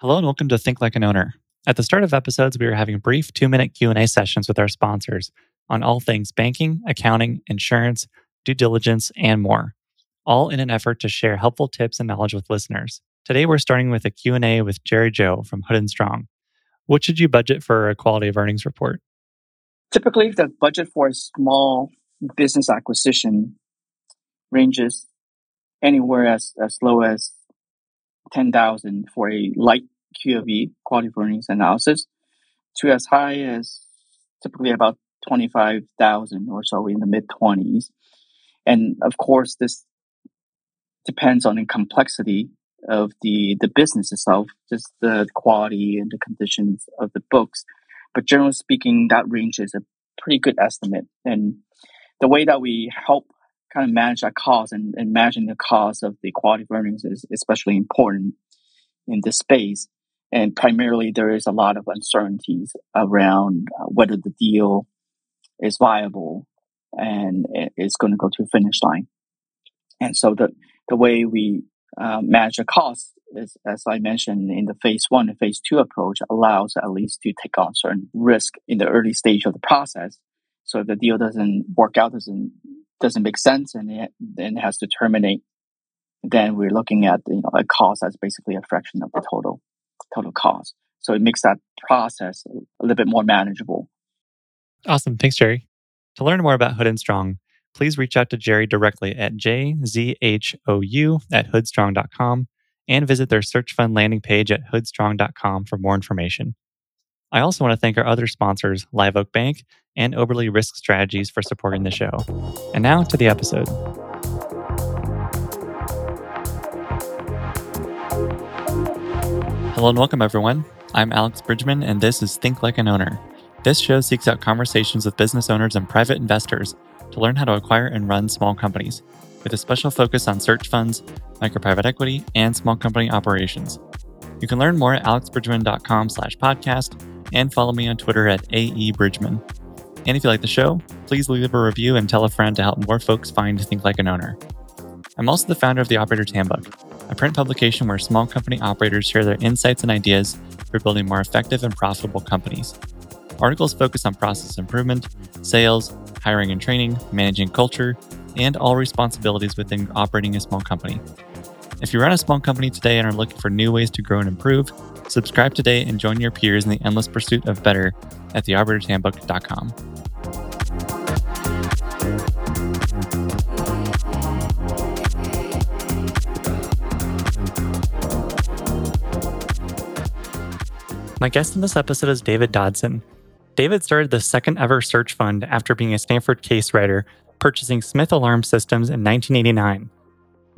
Hello and welcome to Think Like an Owner. At the start of episodes, we are having brief 2-minute Q&A sessions with our sponsors on all things banking, accounting, insurance, due diligence, and more, all in an effort to share helpful tips and knowledge with listeners. Today we're starting with a Q&A with Jerry Zhou from Hood and Strong. What should you budget for a quality of earnings report? Typically, the budget for a small business acquisition ranges anywhere as, as low as 10,000 for a light QOE, quality earnings analysis, to as high as typically about 25,000 or so in the mid 20s. And of course, this depends on the complexity of the, the business itself, just the quality and the conditions of the books. But generally speaking, that range is a pretty good estimate. And the way that we help kind of manage that cost and, and managing the cost of the quality of earnings is especially important in this space. And primarily, there is a lot of uncertainties around uh, whether the deal is viable and it's going to go to a finish line. And so the, the way we uh, manage the costs is, as I mentioned in the phase one and phase two approach, allows at least to take on certain risk in the early stage of the process. So if the deal doesn't work out, doesn't doesn't make sense, and it, then has to terminate, then we're looking at you know a cost that's basically a fraction of the total total cost. So it makes that process a little bit more manageable. Awesome. Thanks, Jerry. To learn more about Hood and Strong, please reach out to Jerry directly at jzhou at hoodstrong.com and visit their search fund landing page at hoodstrong.com for more information. I also want to thank our other sponsors, Live Oak Bank and Oberle Risk Strategies, for supporting the show. And now to the episode. Hello and welcome, everyone. I'm Alex Bridgman, and this is Think Like an Owner. This show seeks out conversations with business owners and private investors to learn how to acquire and run small companies, with a special focus on search funds, micro private equity, and small company operations. You can learn more at alexbridgman.com slash podcast and follow me on Twitter at aebridgman. And if you like the show, please leave a review and tell a friend to help more folks find Think Like an Owner. I'm also the founder of the Operator's Handbook, a print publication where small company operators share their insights and ideas for building more effective and profitable companies. Articles focus on process improvement, sales, hiring and training, managing culture, and all responsibilities within operating a small company. If you run a small company today and are looking for new ways to grow and improve, subscribe today and join your peers in the endless pursuit of better at theoperatorshandbook.com. My guest in this episode is David Dodson. David started the second ever search fund after being a Stanford case writer, purchasing Smith Alarm Systems in 1989.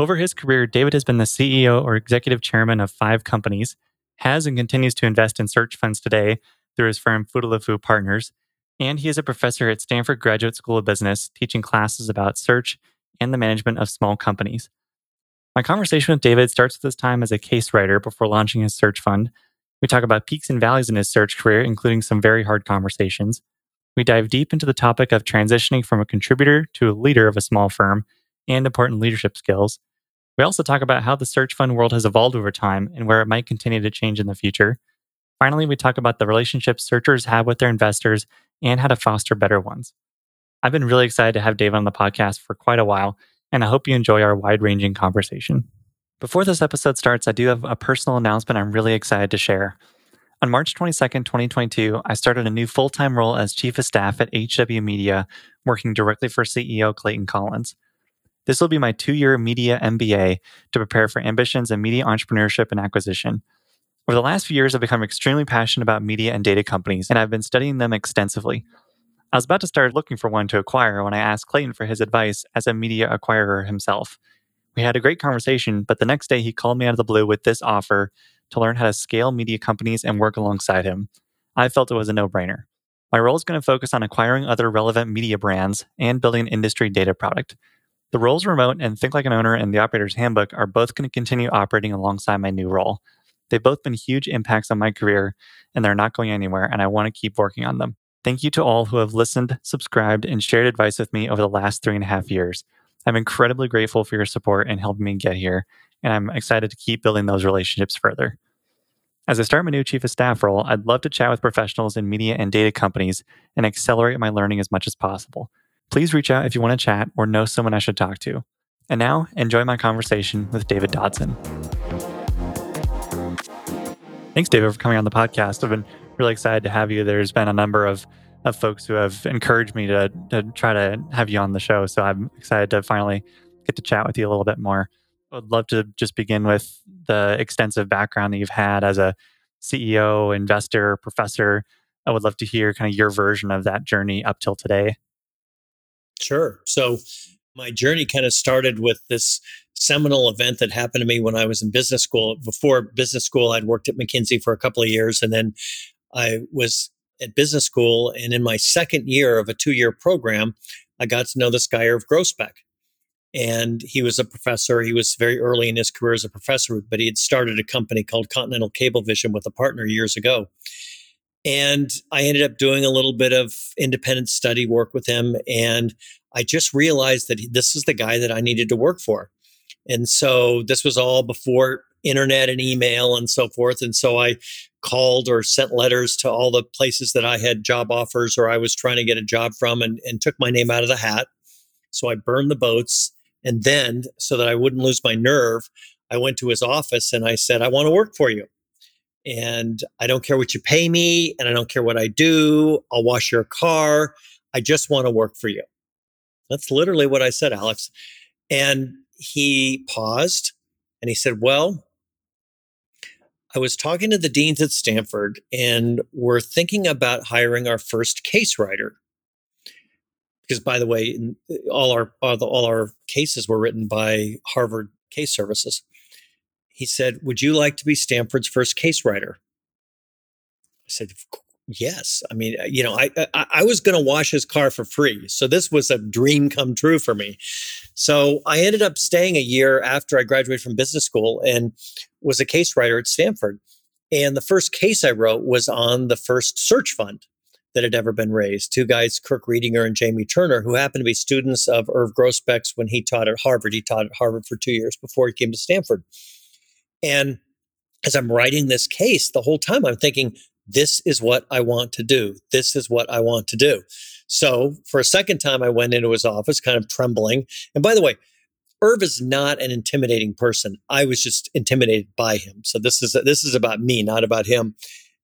Over his career, David has been the CEO or executive chairman of five companies, has and continues to invest in search funds today through his firm Futaleufú Partners, and he is a professor at Stanford Graduate School of Business, teaching classes about search and the management of small companies. My conversation with David starts with his time as a case writer before launching his search fund, we talk about peaks and valleys in his search career, including some very hard conversations. We dive deep into the topic of transitioning from a contributor to a leader of a small firm and important leadership skills. We also talk about how the search fund world has evolved over time and where it might continue to change in the future. Finally, we talk about the relationships searchers have with their investors and how to foster better ones. I've been really excited to have Dave on the podcast for quite a while, and I hope you enjoy our wide ranging conversation. Before this episode starts, I do have a personal announcement I'm really excited to share. On March 22nd, 2022, I started a new full time role as Chief of Staff at HW Media, working directly for CEO Clayton Collins. This will be my two year media MBA to prepare for ambitions in media entrepreneurship and acquisition. Over the last few years, I've become extremely passionate about media and data companies, and I've been studying them extensively. I was about to start looking for one to acquire when I asked Clayton for his advice as a media acquirer himself. We had a great conversation, but the next day he called me out of the blue with this offer to learn how to scale media companies and work alongside him. I felt it was a no brainer. My role is going to focus on acquiring other relevant media brands and building an industry data product. The roles remote and Think Like an Owner and the Operator's Handbook are both going to continue operating alongside my new role. They've both been huge impacts on my career, and they're not going anywhere, and I want to keep working on them. Thank you to all who have listened, subscribed, and shared advice with me over the last three and a half years. I'm incredibly grateful for your support and helping me get here, and I'm excited to keep building those relationships further. As I start my new chief of staff role, I'd love to chat with professionals in media and data companies and accelerate my learning as much as possible. Please reach out if you want to chat or know someone I should talk to. And now, enjoy my conversation with David Dodson. Thanks, David, for coming on the podcast. I've been really excited to have you. There's been a number of, of folks who have encouraged me to, to try to have you on the show. So I'm excited to finally get to chat with you a little bit more. I'd love to just begin with the extensive background that you've had as a CEO, investor, professor. I would love to hear kind of your version of that journey up till today. Sure. So, my journey kind of started with this seminal event that happened to me when I was in business school. Before business school, I'd worked at McKinsey for a couple of years, and then I was at business school. And in my second year of a two year program, I got to know this guy, Irv Grousbeck. and he was a professor. He was very early in his career as a professor, but he had started a company called Continental Cablevision with a partner years ago. And I ended up doing a little bit of independent study work with him. And I just realized that this is the guy that I needed to work for. And so this was all before internet and email and so forth. And so I called or sent letters to all the places that I had job offers or I was trying to get a job from and, and took my name out of the hat. So I burned the boats and then, so that I wouldn't lose my nerve, I went to his office and I said, I want to work for you. And I don't care what you pay me, and I don't care what I do. I'll wash your car. I just want to work for you. That's literally what I said, Alex. And he paused and he said, Well, I was talking to the deans at Stanford, and we're thinking about hiring our first case writer because by the way, all our all, the, all our cases were written by Harvard Case Services. He said, "Would you like to be Stanford's first case writer?" I said, "Yes." I mean, uh, you know, I uh, I, I was going to wash his car for free, so this was a dream come true for me. So I ended up staying a year after I graduated from business school and was a case writer at Stanford. And the first case I wrote was on the first search fund that had ever been raised. Two guys, Kirk Riedinger and Jamie Turner, who happened to be students of Irv Grousbeck's when he taught at Harvard. He taught at Harvard for two years before he came to Stanford. And as I'm writing this case, the whole time I'm thinking, this is what I want to do. This is what I want to do. So for a second time, I went into his office, kind of trembling. And by the way, Irv is not an intimidating person. I was just intimidated by him. So this is this is about me, not about him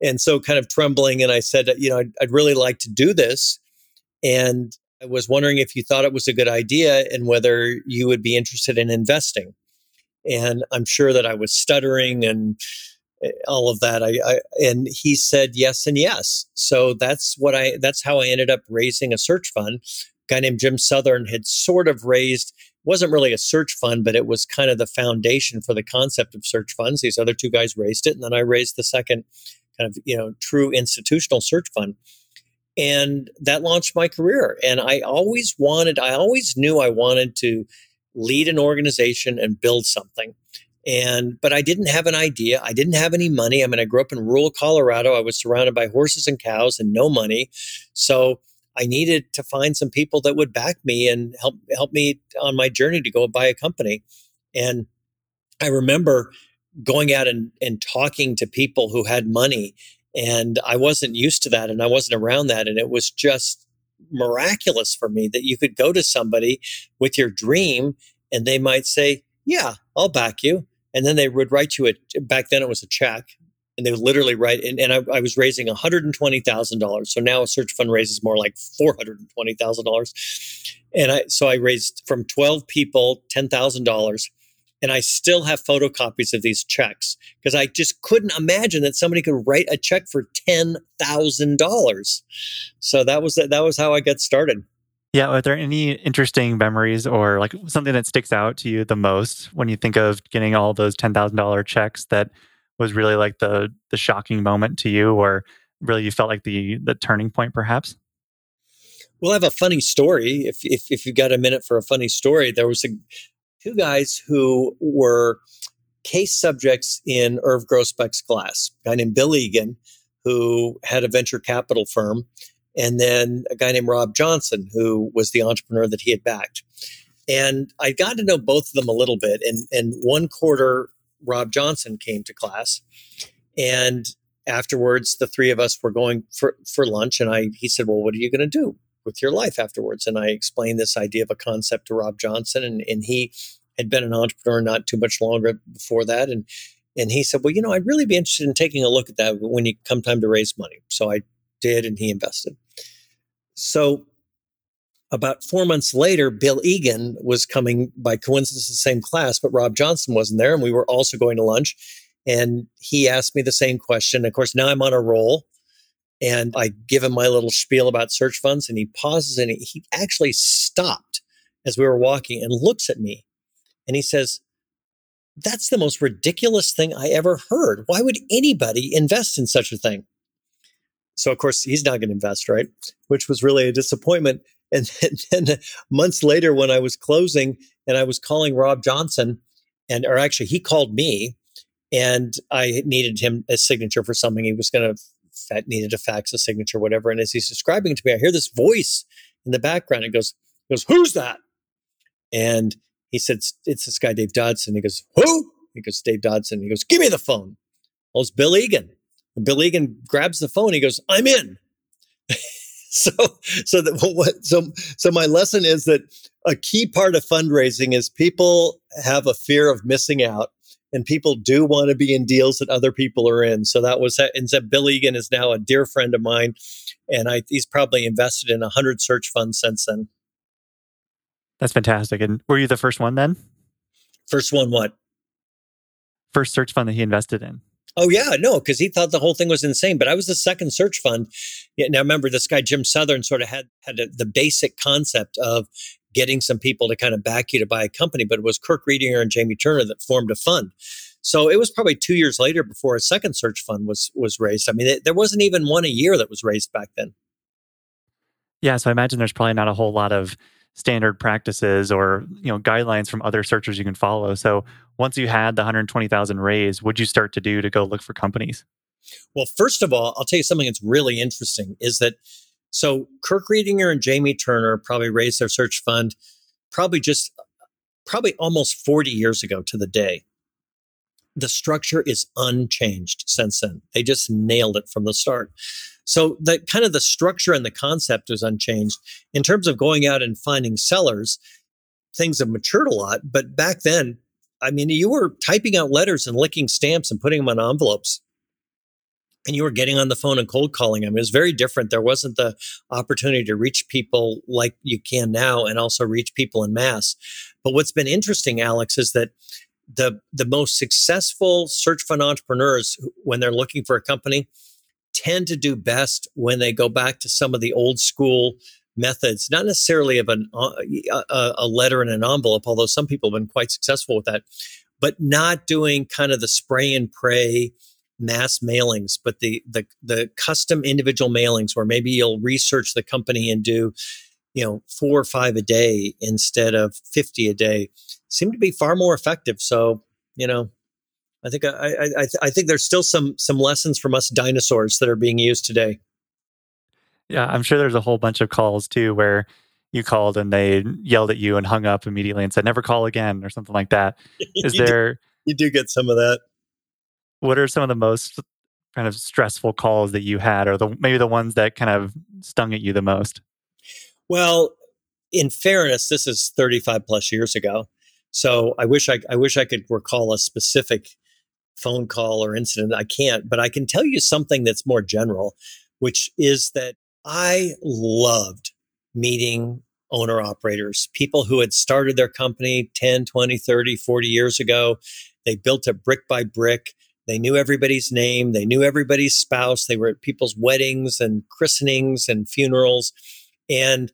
and so kind of trembling and i said you know I'd, I'd, really like to do this and i was wondering if you thought it was a good idea and whether you would be interested in investing and i'm sure that i was stuttering and eh, all of that. I, I and he said yes and yes. So that's what i that's how i ended up raising a search fund. A guy named jim southern had sort of raised wasn't really a search fund, but it was kind of the foundation for the concept of search funds. These other two guys raised it, and then I raised the second kind of you know true institutional search fund. And that launched my career. And i always wanted i always knew i wanted to lead an organization and build something and but i didn't have an idea i didn't have any money i mean i grew up in rural colorado i was surrounded by horses and cows and no money so i needed to find some people that would back me and help help me on my journey to go buy a company and i remember going out and, and talking to people who had money. And I wasn't used to that and I wasn't around that. And it was just miraculous for me that you could go to somebody with your dream and they might say, Yeah, I'll back you. And then they would write you a, back then it was a check. And they would literally write, and, and I, I was raising $120,000. So now a search fund raises more like $420,000. And I, so I raised from 12 people $10,000 and I still have photocopies of these checks because I just couldn't imagine that somebody could write a check for ten thousand dollars. So that was that was how I got started. Yeah, are there any interesting memories or like something that sticks out to you the most when you think of getting all those ten thousand dollar checks that was really like the the shocking moment to you, or really you felt like the the turning point, perhaps? Well, I have a funny story. If if if you got a minute for a funny story, there was a two guys who were case subjects in Irv Grousbeck's class. A guy named Bill Egan, who had a venture capital firm, and then a guy named Rob Johnson, who was the entrepreneur that he had backed. And I got to know both of them a little bit. And, and one quarter, Rob Johnson came to class. And afterwards, the three of us were going for, for lunch. And I, he said, well, what are you going to do with your life afterwards? And I explained this idea of a concept to Rob Johnson. And, and he had been an entrepreneur not too much longer before that. And, and he said, well, you know, I'd really be interested in taking a look at that when you come time to raise money. So I did, and he invested. So about four months later, Bill Egan was coming by coincidence the same class, but Rob Johnson wasn't there. And we were also going to lunch. And he asked me the same question. Of course, now I'm on a roll and I give him my little spiel about search funds and he pauses and he actually stopped as we were walking and looks at me and he says, that's the most ridiculous thing I ever heard. Why would anybody invest in such a thing? So, of course, he's not going to invest, right? Which was really a disappointment. And then, then months later, when I was closing and I was calling Rob Johnson, and or actually, he called me and I needed him a signature for something. He was going to needed to fax a signature, whatever. And as he's describing it to me, I hear this voice in the background. It goes, goes, "Who's that?" And he said, "It's this guy, Dave Dodson." He goes, "Who?" He goes, "Dave Dodson." He goes, "Give me the phone." Well, it's Bill Egan. And Bill Egan grabs the phone. He goes, "I'm in." so, so that what? So, so my lesson is that a key part of fundraising is people have a fear of missing out and people do want to be in deals that other people are in. So that was and so Bill Egan is now a dear friend of mine, and I, he's probably invested in a hundred search funds since then. That's fantastic. And were you the first one then? First one, what? First search fund that he invested in. Oh yeah, no, because he thought the whole thing was insane. But I was the second search fund. Yeah, now remember, this guy Jim Southern sort of had had a, the basic concept of getting some people to kind of back you to buy a company, but it was Kirk Riedinger and Jamie Turner that formed a fund. So it was probably two years later before a second search fund was was raised. I mean, it, there wasn't even one a year that was raised back then. Yeah, so I imagine there's probably not a whole lot of standard practices or you know guidelines from other searchers you can follow. So once you had the 120,000 raised, what'd you start to do to go look for companies? Well, first of all, I'll tell you something that's really interesting is that so Kirk Riedinger and Jamie Turner probably raised their search fund probably just probably almost 40 years ago to the day. The structure is unchanged since then. They just nailed it from the start. So the kind of the structure and the concept is unchanged. In terms of going out and finding sellers, things have matured a lot. But back then, I mean, you were typing out letters and licking stamps and putting them on envelopes. And you were getting on the phone and cold calling them. It was very different. There wasn't the opportunity to reach people like you can now and also reach people in mass. But what's been interesting, Alex, is that the the most successful search fund entrepreneurs when they're looking for a company tend to do best when they go back to some of the old school methods, not necessarily of an, uh, a, a letter and an envelope, although some people have been quite successful with that, but not doing kind of the spray and pray mass mailings, but the the the custom individual mailings where maybe you'll research the company and do, you know, four or five a day instead of fifty a day, seem to be far more effective. So, you know, I think I, I, I, think there's still some some lessons from us dinosaurs that are being used today. Yeah, I'm sure there's a whole bunch of calls too where you called and they yelled at you and hung up immediately and said never call again or something like that. Is you there do, you do get some of that. What are some of the most kind of stressful calls that you had or the maybe the ones that kind of stung at you the most? Well, in fairness, this is 35 plus years ago. So I wish I, I wish I could recall a specific phone call or incident. I can't, but I can tell you something that's more general, which is that I loved meeting owner operators, people who had started their company 10, 20, 30, 40 years ago. They built it brick by brick. They knew everybody's name. They knew everybody's spouse. They were at people's weddings and christenings and funerals. And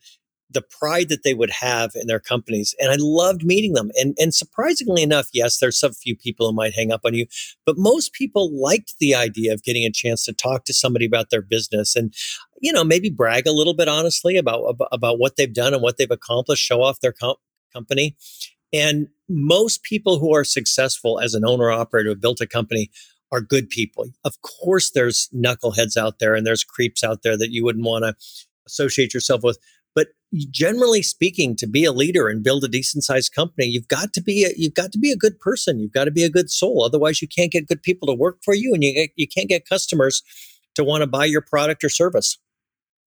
the pride that they would have in their companies. And I loved meeting them. And, and surprisingly enough, yes, there's some few people who might hang up on you, but most people liked the idea of getting a chance to talk to somebody about their business and, you know, maybe brag a little bit honestly about, about, what they've done and what they've accomplished, show off their comp- company. And most people who are successful as an owner operator who built a company are good people. Of course, there's knuckleheads out there and there's creeps out there that you wouldn't want to associate yourself with But generally speaking, to be a leader and build a decent sized company, you've got to be a, you've got to be a good person. You've got to be a good soul. Otherwise, you can't get good people to work for you, and you you can't get customers to want to buy your product or service.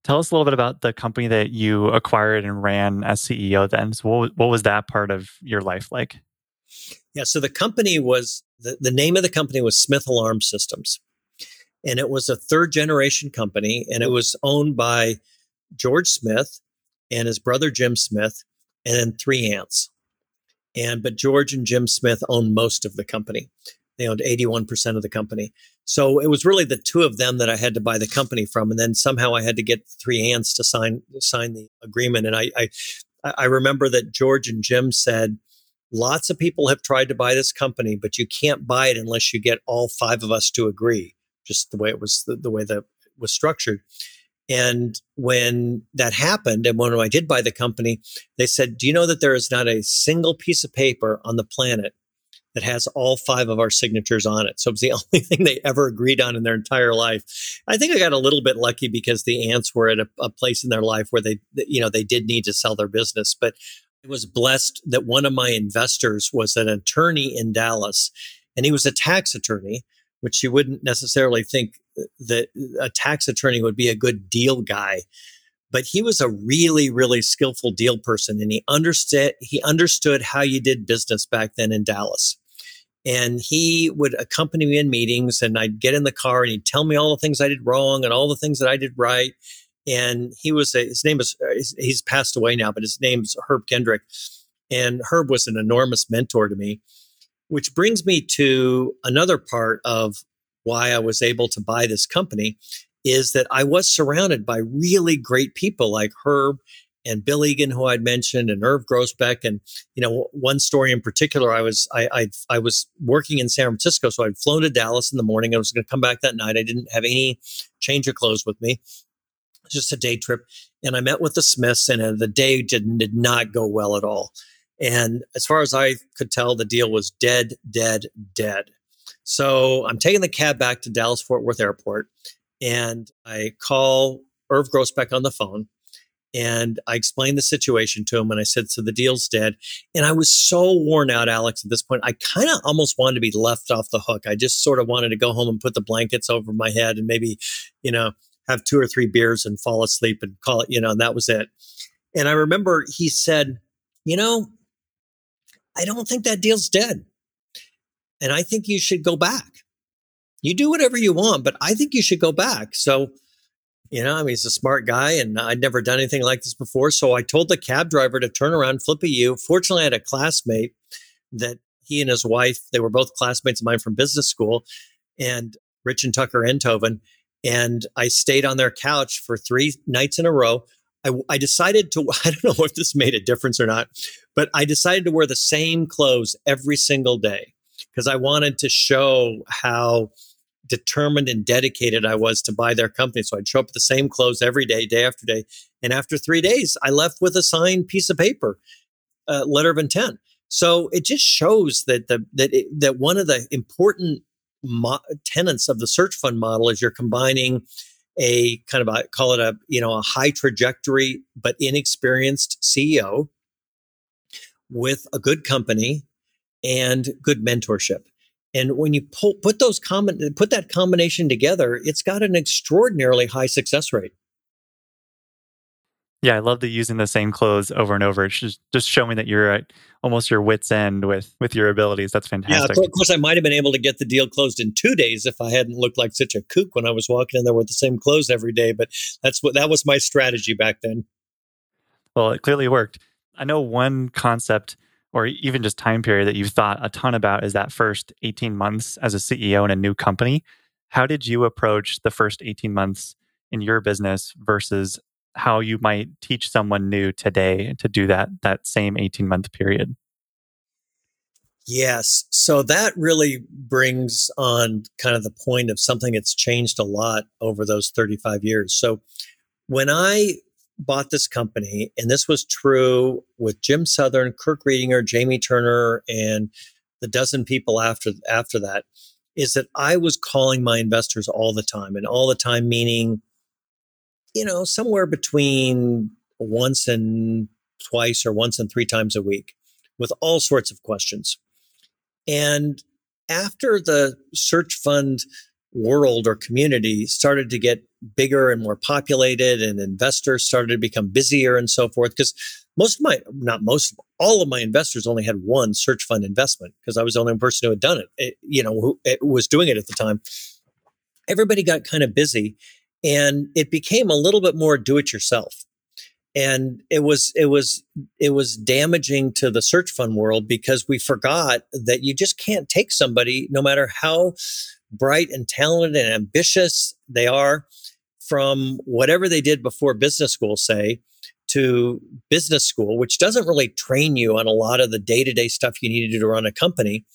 Tell us a little bit about the company that you acquired and ran as CEO then. So what, what was that part of your life like? Yeah, so the company was the, the name of the company was Smith Alarm Systems. And it was a third generation company and it was owned by George Smith and his brother Jim Smith and then three aunts. And but George and Jim Smith owned most of the company. They owned 81% of the company. So it was really the two of them that I had to buy the company from. And then somehow I had to get three hands to sign sign the agreement. And I I, I remember that George and Jim said, lots of people have tried to buy this company, but you can't buy it unless you get all five of us to agree, just the way it was the, the way that was structured. And when that happened, and when I did buy the company, they said, Do you know that there is not a single piece of paper on the planet that has all five of our signatures on it. So it was the only thing they ever agreed on in their entire life. I think I got a little bit lucky because the aunts were at a, a place in their life where they, you know, they did need to sell their business. But I was blessed that one of my investors was an attorney in Dallas and he was a tax attorney, which you wouldn't necessarily think uh, that uh, a tax attorney would be a good deal guy but he was a really really skillful deal person and he understood he understood how you did business back then in Dallas and he would accompany me in meetings and I'd get in the car and he'd tell me all the things I did wrong and all the things that I did right. And he was a, his name is, uh, he's passed away now, but his name's Herb Kendrick. And Herb was an enormous mentor to me, which brings me to another part of why I was able to buy this company is that I was surrounded by really great people like Herb and Bill Egan, who I'd mentioned, and Irv Grousbeck. And, you know, one story in particular, I was, I, I, I was working in San Francisco. So I'd flown to Dallas in the morning. I was going to come back that night. I didn't have any change of clothes with me. Just a day trip. And I met with the Smiths and uh, the day did, did not go well at all. And as far as I could tell, the deal was dead, dead, dead. So I'm taking the cab back to Dallas Fort Worth Airport and I call Irv Grousbeck on the phone and I explained the situation to him and I said, So the deal's dead. And I was so worn out, Alex, at this point. I kind of almost wanted to be left off the hook. I just sort of wanted to go home and put the blankets over my head and maybe, you know, have two or three beers and fall asleep and call it, you know, and that was it. And I remember he said, You know, I don't think that deal's dead. And I think you should go back. You do whatever you want, but I think you should go back. So you know, I mean, he's a smart guy and I'd never done anything like this before. So I told the cab driver to turn around, flip a U. Fortunately, I had a classmate that he and his wife, they were both classmates of mine from business school, and Rich and Tucker Enthoven. And I stayed on their couch for three nights in a row. I, I decided to, I don't know if this made a difference or not, but I decided to wear the same clothes every single day because I wanted to show how determined and dedicated I was to buy their company. So I'd show up with the same clothes every day, day after day. And after three days, I left with a signed piece of paper, uh, letter of intent. So it just shows that the that it, that one of the important mo- tenets of the search fund model is you're combining a kind of a call it a you know a high trajectory but inexperienced CEO with a good company and good mentorship. And when you pull, put those common, put that combination together, it's got an extraordinarily high success rate. Yeah, I love the using the same clothes over and over. It's just, just showing that you're at almost your wits end with with your abilities. That's fantastic. Yeah, of course, I might have been able to get the deal closed in two days if I hadn't looked like such a kook when I was walking in there with the same clothes every day. But that's what that was my strategy back then. Well, it clearly worked. I know one concept or even just time period that you've thought a ton about is that first 18 months as a CEO in a new company. How did you approach the first 18 months in your business versus how you might teach someone new today to do that that same 18 month period? Yes. So that really brings on kind of the point of something that's changed a lot over those 35 years. So when I bought this company, and this was true with Jim Southern, Kirk Riedinger, Jamie Turner, and the dozen people after after that, is that I was calling my investors all the time, and all the time meaning, you know, somewhere between once and twice or once and three times a week with all sorts of questions. And after the search fund world or community started to get bigger and more populated and investors started to become busier and so forth because most of my not most all of my investors only had one search fund investment because i was the only person who had done it, it you know who was doing it at the time. Everybody got kind of busy and it became a little bit more do it yourself and it was it was it was damaging to the search fund world because we forgot that you just can't take somebody no matter how bright and talented and ambitious they are from whatever they did before business school say to business school which doesn't really train you on a lot of the day-to-day stuff you need to do to run a company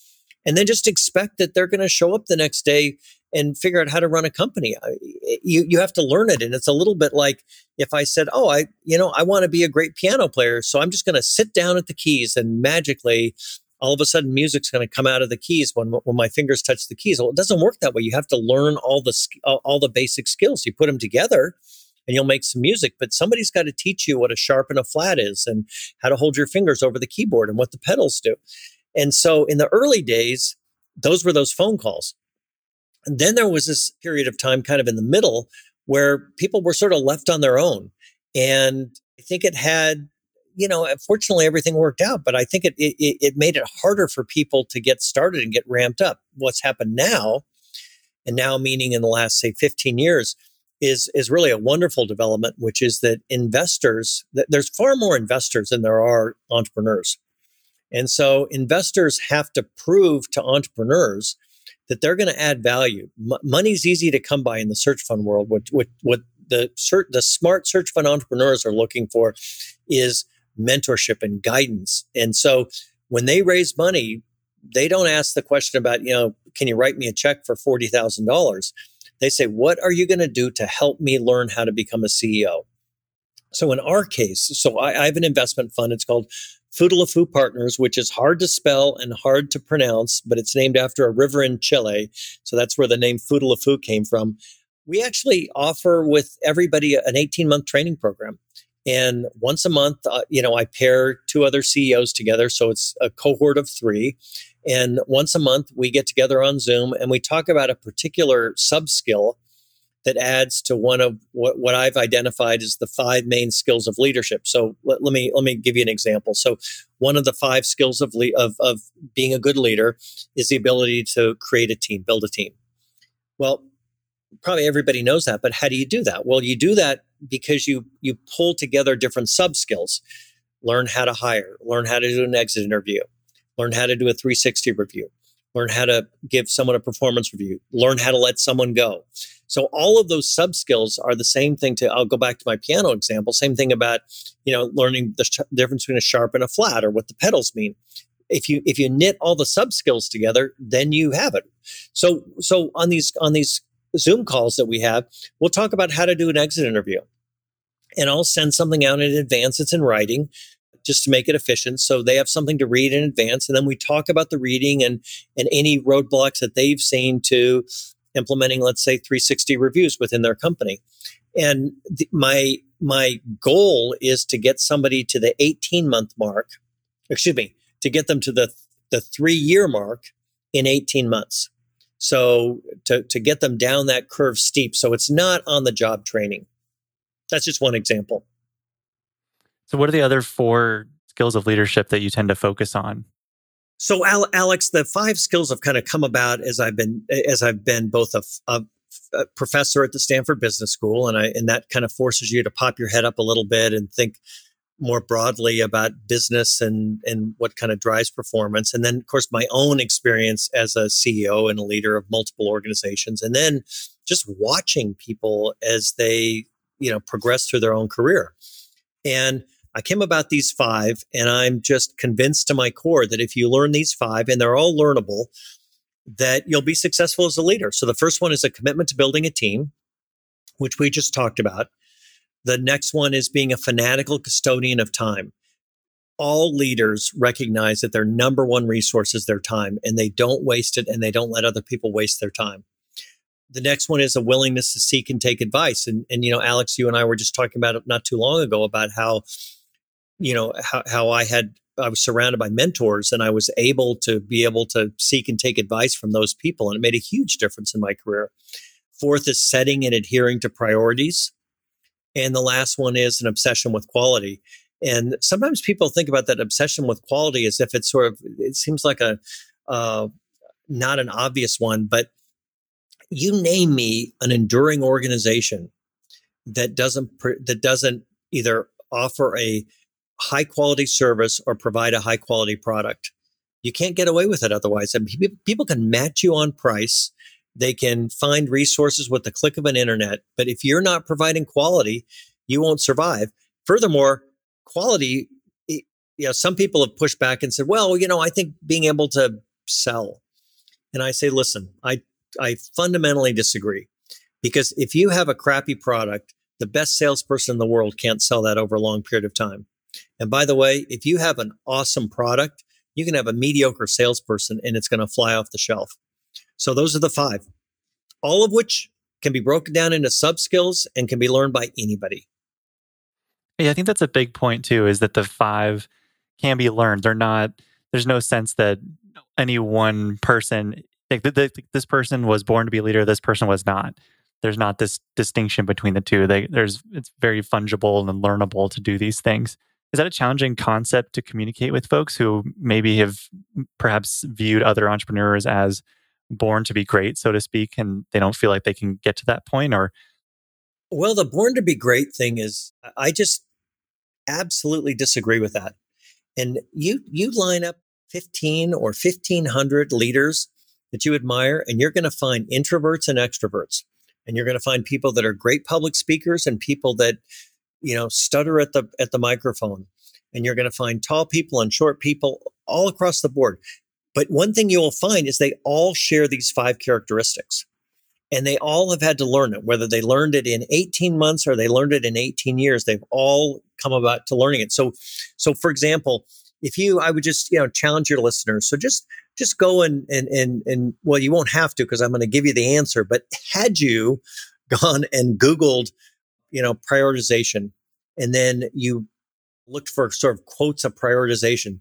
and then just expect that they're going to show up the next day and figure out how to run a company. Eh, you you have to learn it, and it's a little bit like if I said, "Oh, I you know I want to be a great piano player, so I'm just going to sit down at the keys and magically." All of a sudden, music's going to come out of the keys when when my fingers touch the keys. Well, it doesn't work that way. You have to learn all the all the basic skills. You put them together, and you'll make some music. But somebody's got to teach you what a sharp and a flat is, and how to hold your fingers over the keyboard, and what the pedals do. And so, in the early days, those were those phone calls. And then there was this period of time kind of in the middle where people were sort of left on their own. And I think it had, you know, fortunately everything worked out, but I think it, it, it made it harder for people to get started and get ramped up. What's happened now, and now meaning in the last, say, 15 years, is is really a wonderful development, which is that investors, that there's far more investors than there are entrepreneurs. And so investors have to prove to entrepreneurs that they're going to add value. M- money's easy to come by in the search fund world. What, what, what the, the smart search fund entrepreneurs are looking for is mentorship and guidance. And so when they raise money, they don't ask the question about, you know, can you write me a check for $40,000? They say, what are you going to do to help me learn how to become a CEO? So in our case, so I, I have an investment fund. It's called Futaleufú Partners, which is hard to spell and hard to pronounce, but it's named after a river in Chile. So that's where the name Futaleufú came from. We actually offer with everybody an 18 month training program. And once a month, uh, you know, I pair two other CEOs together. So it's a cohort of three. And once a month, we get together on Zoom and we talk about a particular sub skill that adds to one of what, what I've identified as the five main skills of leadership. So let, let me let me give you an example. So one of the five skills of, le- of of being a good leader is the ability to create a team, build a team. Well, probably everybody knows that, but how do you do that? Well, you do that because you you pull together different sub skills. Learn how to hire, learn how to do an exit interview, learn how to do a 360 review, learn how to give someone a performance review, learn how to let someone go. So all of those sub skills are the same thing to, I'll go back to my piano example, same thing about, you know, learning the sh- difference between a sharp and a flat or what the pedals mean. If you, if you knit all the sub skills together, then you have it. So, so on these, on these Zoom calls that we have, we'll talk about how to do an exit interview. And I'll send something out in advance. It's in writing just to make it efficient. So they have something to read in advance. And then we talk about the reading and, and any roadblocks that they've seen to implementing, let's say, 360 reviews within their company. And th- my my goal is to get somebody to the 18 month mark, excuse me, to get them to the the three year mark in 18 months. So to, to get them down that curve steep. So it's not on the job training. That's just one example. So what are the other four skills of leadership that you tend to focus on? So, Alex, the five skills have kind of come about as I've been as I've been both a, a, a, professor at the Stanford Business School, and I and that kind of forces you to pop your head up a little bit and think more broadly about business and and what kind of drives performance, and then of course my own experience as a CEO and a leader of multiple organizations, and then just watching people as they you know progress through their own career, and I came about these five, and I'm just convinced to my core that if you learn these five, and they're all learnable, that you'll be successful as a leader. So the first one is a commitment to building a team, which we just talked about. The next one is being a fanatical custodian of time. All leaders recognize that their number one resource is their time, and they don't waste it and they don't let other people waste their time. the next one is a willingness to seek and take advice. And, and, you know, Alex, you and I were just talking about it not too long ago about how, you know, how, how I had, I was surrounded by mentors and I was able to be able to seek and take advice from those people. And it made a huge difference in my career. Fourth is setting and adhering to priorities. And the last one is an obsession with quality. And sometimes people think about that obsession with quality as if it's sort of, it seems like a, uh, not an obvious one, but you name me an enduring organization that doesn't, that doesn't either offer a high quality service or provide a high quality product. You can't get away with it otherwise. I mean, people can match you on price. They can find resources with the click of an internet. But if you're not providing quality, you won't survive. Furthermore, quality, you know, some people have pushed back and said, well, you know, I think being able to sell. And I say, listen, I, I fundamentally disagree because if you have a crappy product, the best salesperson in the world can't sell that over a long period of time. And by the way, if you have an awesome product, you can have a mediocre salesperson and it's going to fly off the shelf. So those are the five, all of which can be broken down into sub skills and can be learned by anybody. Yeah, I think that's a big point too, is that the five can be learned. They're not, there's no sense that any one person, like the, the, this person was born to be a leader, this person was not. There's not this distinction between the two. They, there's, it's very fungible and learnable to do these things. Is that a challenging concept to communicate with folks who maybe have perhaps viewed other entrepreneurs as born to be great, so to speak, and they don't feel like they can get to that point? Or, well, the born to be great thing is, I just absolutely disagree with that. And you you line up 15 or 1500 leaders that you admire and you're going to find introverts and extroverts. And you're going to find people that are great public speakers and people that you know stutter at the at the microphone. And you're going to find tall people and short people all across the board. But one thing you will find is they all share these five characteristics and they all have had to learn it whether they learned it in 18 months or they learned it in 18 years they've all come about to learning it. So so for example if you i would just you know challenge your listeners. So just just go and and and, and well you won't have to because i'm going to give you the answer but had you gone and googled you know prioritization and then you looked for sort of quotes of prioritization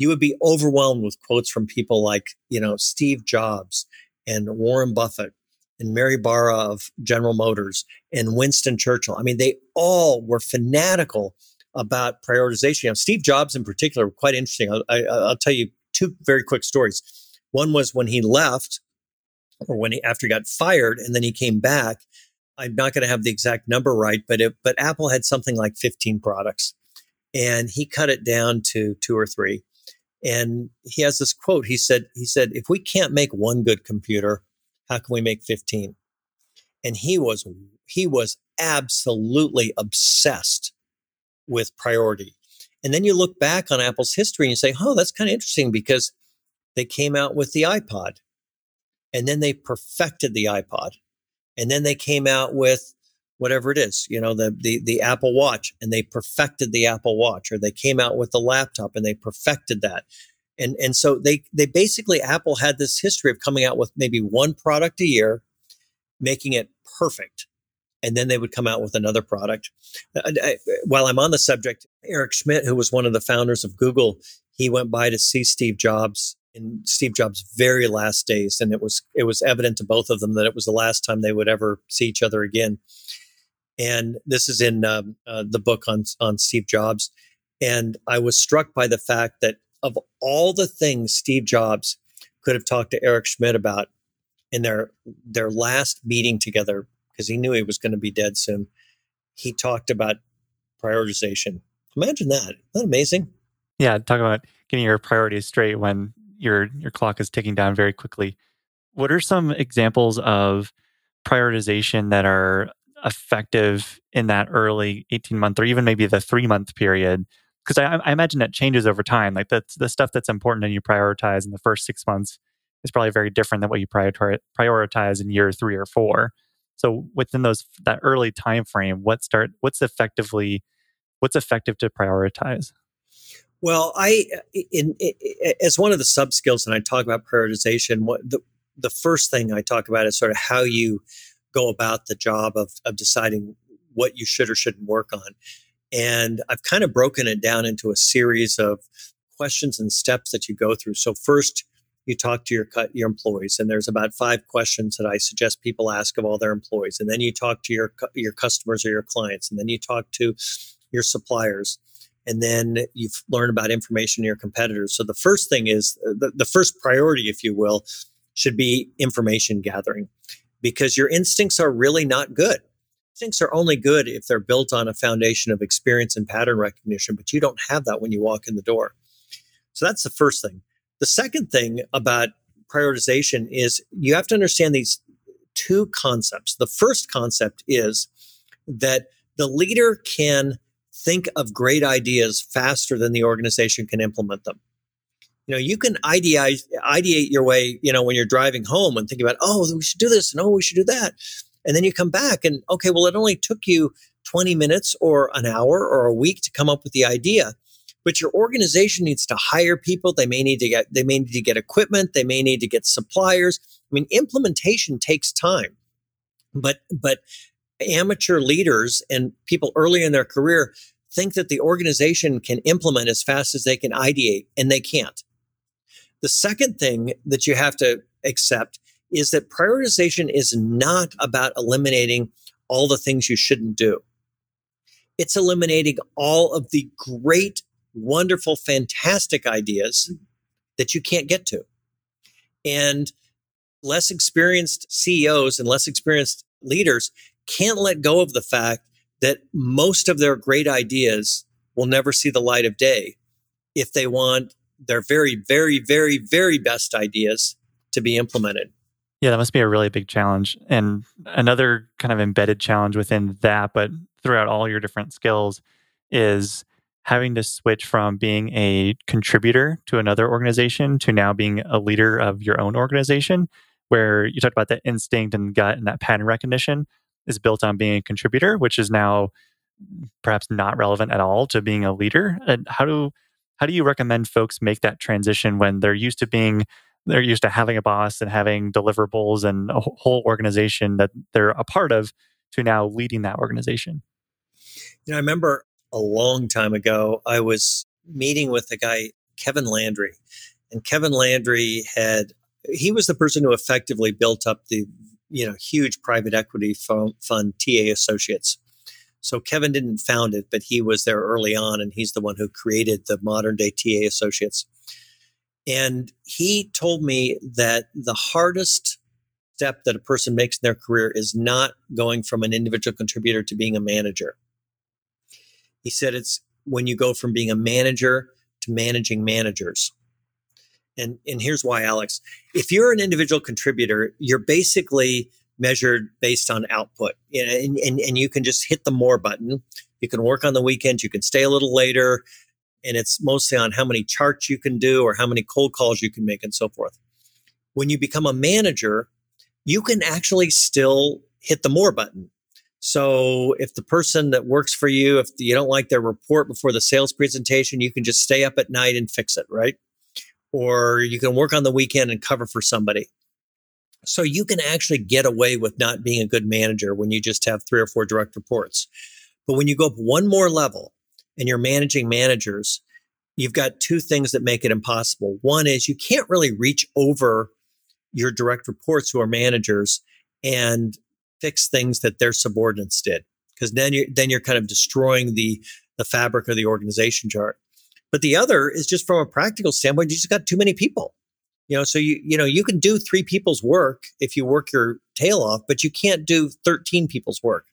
you would be overwhelmed with quotes from people like you know steve jobs and warren buffett and Mary Barra of General Motors and Winston Churchill. I mean, they all were fanatical about prioritization. You know, Steve Jobs in particular, were quite interesting. I'll, I, will tell you two very quick stories. One was when he left, or when he after he got fired, and then he came back. I'm not going to have the exact number right, but it, but Apple had something like 15 products, and he cut it down to two or three. And he has this quote. He said, "He said if we can't make one good computer, how can we make 15? And he was, he was absolutely obsessed with priority. And then you look back on Apple's history and you say, oh, that's kind of interesting because they came out with the iPod and then they perfected the iPod. And then they came out with whatever it is, you know, the, the, the Apple Watch and they perfected the Apple Watch or they came out with the laptop and they perfected that. And, and so they, they basically, Apple had this history of coming out with maybe one product a year, making it perfect. And then they would come out with another product. Uh, I, I, uh, while I'm on the subject, Eric Schmidt, who was one of the founders of Google, he went by to see Steve Jobs in Steve Jobs' very last days, and it was it was evident to both of them that it was the last time they would ever see each other again. And this is in um, uh, the book on on Steve Jobs, and I was struck by the fact that of all the things Steve Jobs could have talked to Eric Schmidt about in their their last meeting together, because he knew he was going to be dead soon, he talked about prioritization. Imagine that. Isn't that amazing? Yeah, talk about getting your priorities straight when your your clock is ticking down very quickly. What are some examples of prioritization that are effective in that early 18 month or even maybe the three month period because I, I, imagine that changes over time. Like the the stuff that's important and you prioritize in the first six months is probably very different than what you prioritize prioritize in year three or four. So within those that early time frame, what start what's effectively what's effective to prioritize? Well, I in, in, as one of the sub skills, and I talk about prioritization. What the the first thing I talk about is sort of how you go about the job of, of deciding what you should or shouldn't work on. And I've kind of broken it down into a series of questions and steps that you go through. So first, you talk to your your employees, and there's about five questions that I suggest people ask of all their employees. And then you talk to your your customers or your clients, and then you talk to your suppliers, and then you learn about information your competitors. So the first thing is uh, the, the first priority, if you will, should be information gathering, because your instincts are really not good. Instincts are only good if they're built on a foundation of experience and pattern recognition, but you don't have that when you walk in the door. So that's the first thing. The second thing about prioritization is you have to understand these two concepts. The first concept is that the leader can think of great ideas faster than the organization can implement them. You know, you can ideate, ideate your way, you know, when you're driving home and thinking about, oh, we should do this and oh, we should do that. And then you come back and, okay, well, it only took you 20 minutes or an hour or a week to come up with the idea but your organization needs to hire people. They may need to get they may need to get equipment. They may need to get suppliers. I mean implementation takes time but but amateur leaders and people early in their career think that the organization can implement as fast as they can ideate and they can't the second thing that you have to accept is that prioritization is not about eliminating all the things you shouldn't do it's eliminating all of the great wonderful, fantastic ideas mm. that you can't get to. And less experienced CEOs and less experienced leaders can't let go of the fact that most of their great ideas will never see the light of day if they want their very, very, very, very best ideas to be implemented. Yeah, that must be a really big challenge. And another kind of embedded challenge within that, but throughout all your different skills, is having to switch from being a contributor to another organization to now being a leader of your own organization, where you talked about that instinct and gut and that pattern recognition is built on being a contributor, which is now perhaps not relevant at all to being a leader. And how do how do you recommend folks make that transition when they're used to being they're used to having a boss and having deliverables and a whole organization that they're a part of to now leading that organization? You know, I remember a long time ago, I was meeting with a guy, Kevin Landry. And Kevin Landry had, he was the person who effectively built up the, you know, huge private equity fund, fund TA Associates. So Kevin didn't found it, but he was there early on, and he's the one who created the modern day TA Associates. And he told me that the hardest step that a person makes in their career is not going from an individual contributor to being a manager. He said it's when you go from being a manager to managing managers. And, and here's why, Alex. If you're an individual contributor, you're basically measured based on output. And, and, and you can just hit the more button. You can work on the weekends, you can stay a little later. And it's mostly on how many charts you can do or how many cold calls you can make and so forth. When you become a manager, you can actually still hit the more button. So if the person that works for you, if you don't like their report before the sales presentation, you can just stay up at night and fix it, right? Or you can work on the weekend and cover for somebody. So you can actually get away with not being a good manager when you just have three or four direct reports. But when you go up one more level and you're managing managers, you've got two things that make it impossible. One is you can't really reach over your direct reports who are managers and fix things that their subordinates did because then you're then you're kind of destroying the the fabric of the organization chart but the other is just from a practical standpoint you just got too many people you know so you you know you can do three people's work if you work your tail off but you can't do 13 people's work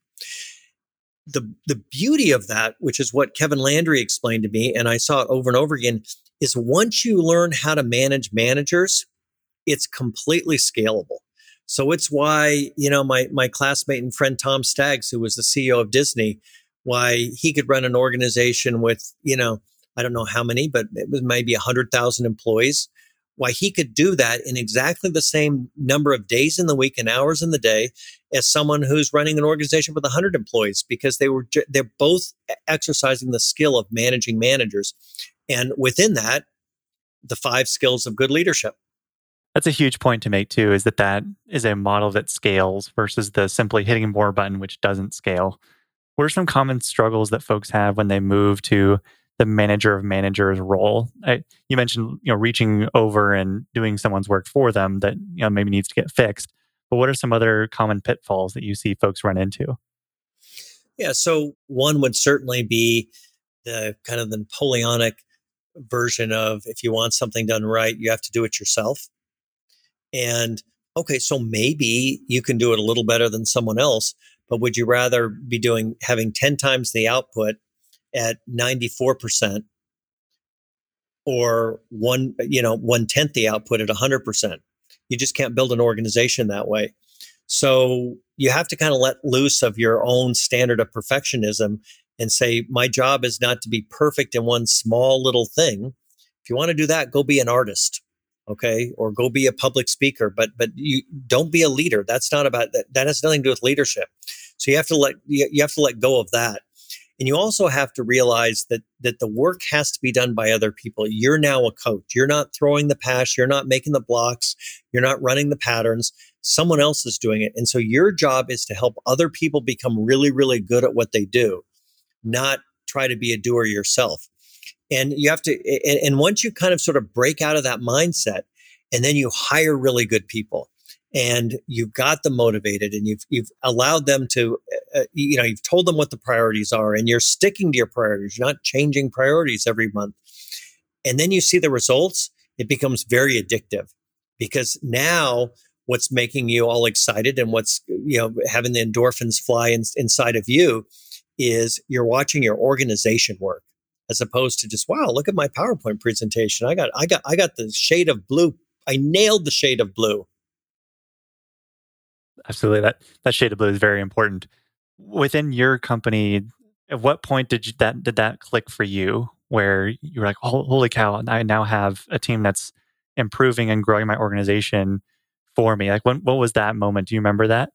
the the beauty of that which is what Kevin Landry explained to me and I saw it over and over again is once you learn how to manage managers it's completely scalable so it's why, you know, my, my classmate and friend Tom Staggs, who was the CEO of Disney, why he could run an organization with, you know, I don't know how many, but it was maybe 100,000 employees. Why he could do that in exactly the same number of days in the week and hours in the day as someone who's running an organization with 100 employees because they were they're both exercising the skill of managing managers and within that the five skills of good leadership That's a huge point to make too. Is that that mm-hmm. is a model that scales versus the simply hitting more button, which doesn't scale. What are some common struggles that folks have when they move to the manager of managers role? I, you mentioned you know reaching over and doing someone's work for them that you know maybe needs to get fixed. But what are some other common pitfalls that you see folks run into? Yeah, so one would certainly be the kind of the Napoleonic version of if you want something done right, you have to do it yourself. And okay, so maybe you can do it a little better than someone else, but would you rather be doing having 10 times the output at 94% or one, you know, one tenth the output at 100%? You just can't build an organization that way. So you have to kind of let loose of your own standard of perfectionism and say, my job is not to be perfect in one small little thing. If you want to do that, go be an artist. Okay. Or go be a public speaker, but, but you don't be a leader. That's not about that. That has nothing to do with leadership. So you have to let, you have to let go of that. And you also have to realize that that the work has to be done by other people. You're now a coach. You're not throwing the pass. You're not making the blocks. You're not running the patterns. Someone else is doing it. And so your job is to help other people become really, really good at what they do, not try to be a doer yourself. And you have to, and, and once you kind of sort of break out of that mindset, and then you hire really good people and you've got them motivated and you've you've allowed them to uh, uh, you know you've told them what the priorities are and you're sticking to your priorities. You're not changing priorities every month. And then you see the results it becomes very addictive because now what's making you all excited and what's you know having the endorphins fly in, inside of you is you're watching your organization work as opposed to just wow look at my powerpoint presentation. I got i got i got the shade of blue. I nailed the shade of blue absolutely. That that shade of blue is very important. Within your company, at what point did you, that did that click for you, where you were like, oh, "Holy cow! I now have a team that's improving and growing my organization for me." Like, when, what was that moment? Do you remember that?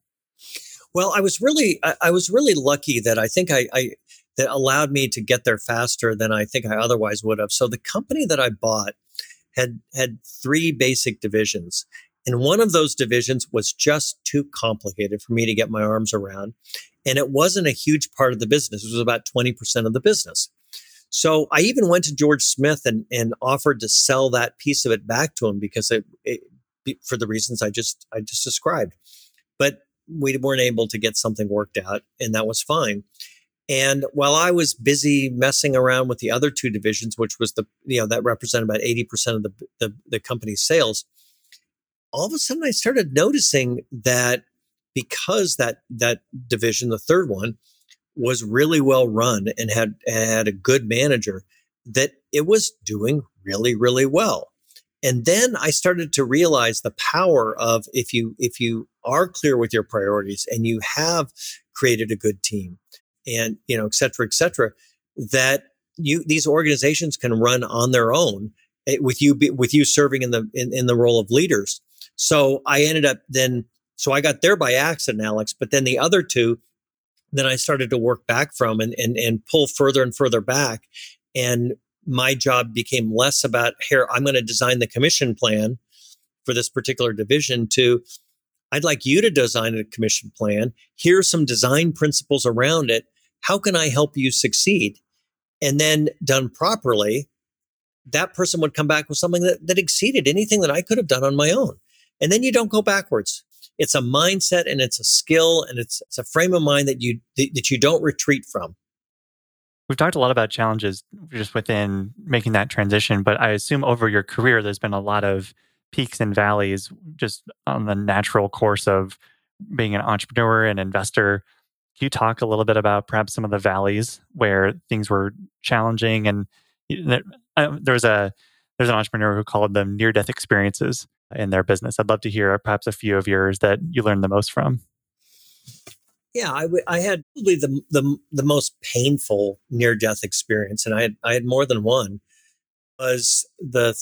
Well, I was really, I, I was really lucky that I think I, I that allowed me to get there faster than I think I otherwise would have. So the company that I bought had had three basic divisions and one of those divisions was just too complicated for me to get my arms around. And it wasn't a huge part of the business. It was about 20% of the business. So I even went to George Smith and, and offered to sell that piece of it back to him because it, it, for the reasons I just, I just described. But we weren't able to get something worked out and that was fine. And while I was busy messing around with the other two divisions, which was the, you know, that represented about 80% of the, the, the company's sales, all of a sudden I started noticing that because that that division, the third one, was really well run and had had a good manager, that it was doing really really well. And then I started to realize the power of if you if you are clear with your priorities and you have created a good team and you know et cetera et cetera that you these organizations can run on their own eh, with you with you serving in the in, in the role of leaders so I ended up then, so I got there by accident, Alex, but then the other two, then I started to work back from and, and, and pull further and further back. And my job became less about here, I'm going to design the commission plan for this particular division to I'd like you to design a commission plan. Here's some design principles around it. How can I help you succeed? And then done properly, that person would come back with something that, that exceeded anything that I could have done on my own. And then you don't go backwards. It's a mindset and it's a skill and it's, it's a frame of mind that you that you don't retreat from. We've talked a lot about challenges just within making that transition, but I assume over your career there's been a lot of peaks and valleys just on the natural course of being an entrepreneur and investor. Can you talk a little bit about perhaps some of the valleys where things were challenging and uh, there's a there's an entrepreneur who called them near death experiences in their business. I'd love to hear perhaps a few of yours that you learned the most from. Yeah, I, w- I had probably the, the the most painful near death experience, and I had I had more than one. Was the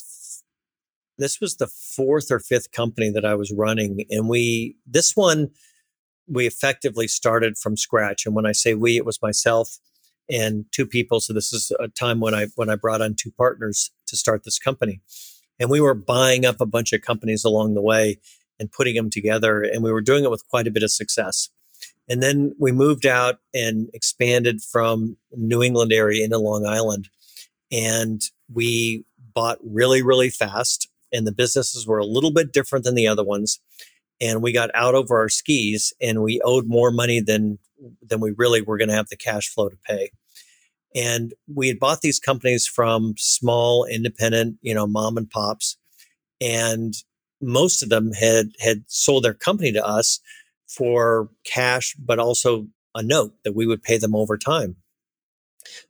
this was the fourth or fifth company that I was running, and we this one we effectively started from scratch. And when I say we, it was myself and two people. So this is a time when I when I brought on two partners to start this company And we were buying up a bunch of companies along the way and putting them together. And we were doing it with quite a bit of success. And then we moved out and expanded from New England area into Long Island. And we bought really, really fast. And the businesses were a little bit different than the other ones. And we got out over our skis and we owed more money than than we really were going to have the cash flow to pay. And we had bought these companies from small independent, you know, mom and pops. And most of them had had sold their company to us for cash, but also a note that we would pay them over time.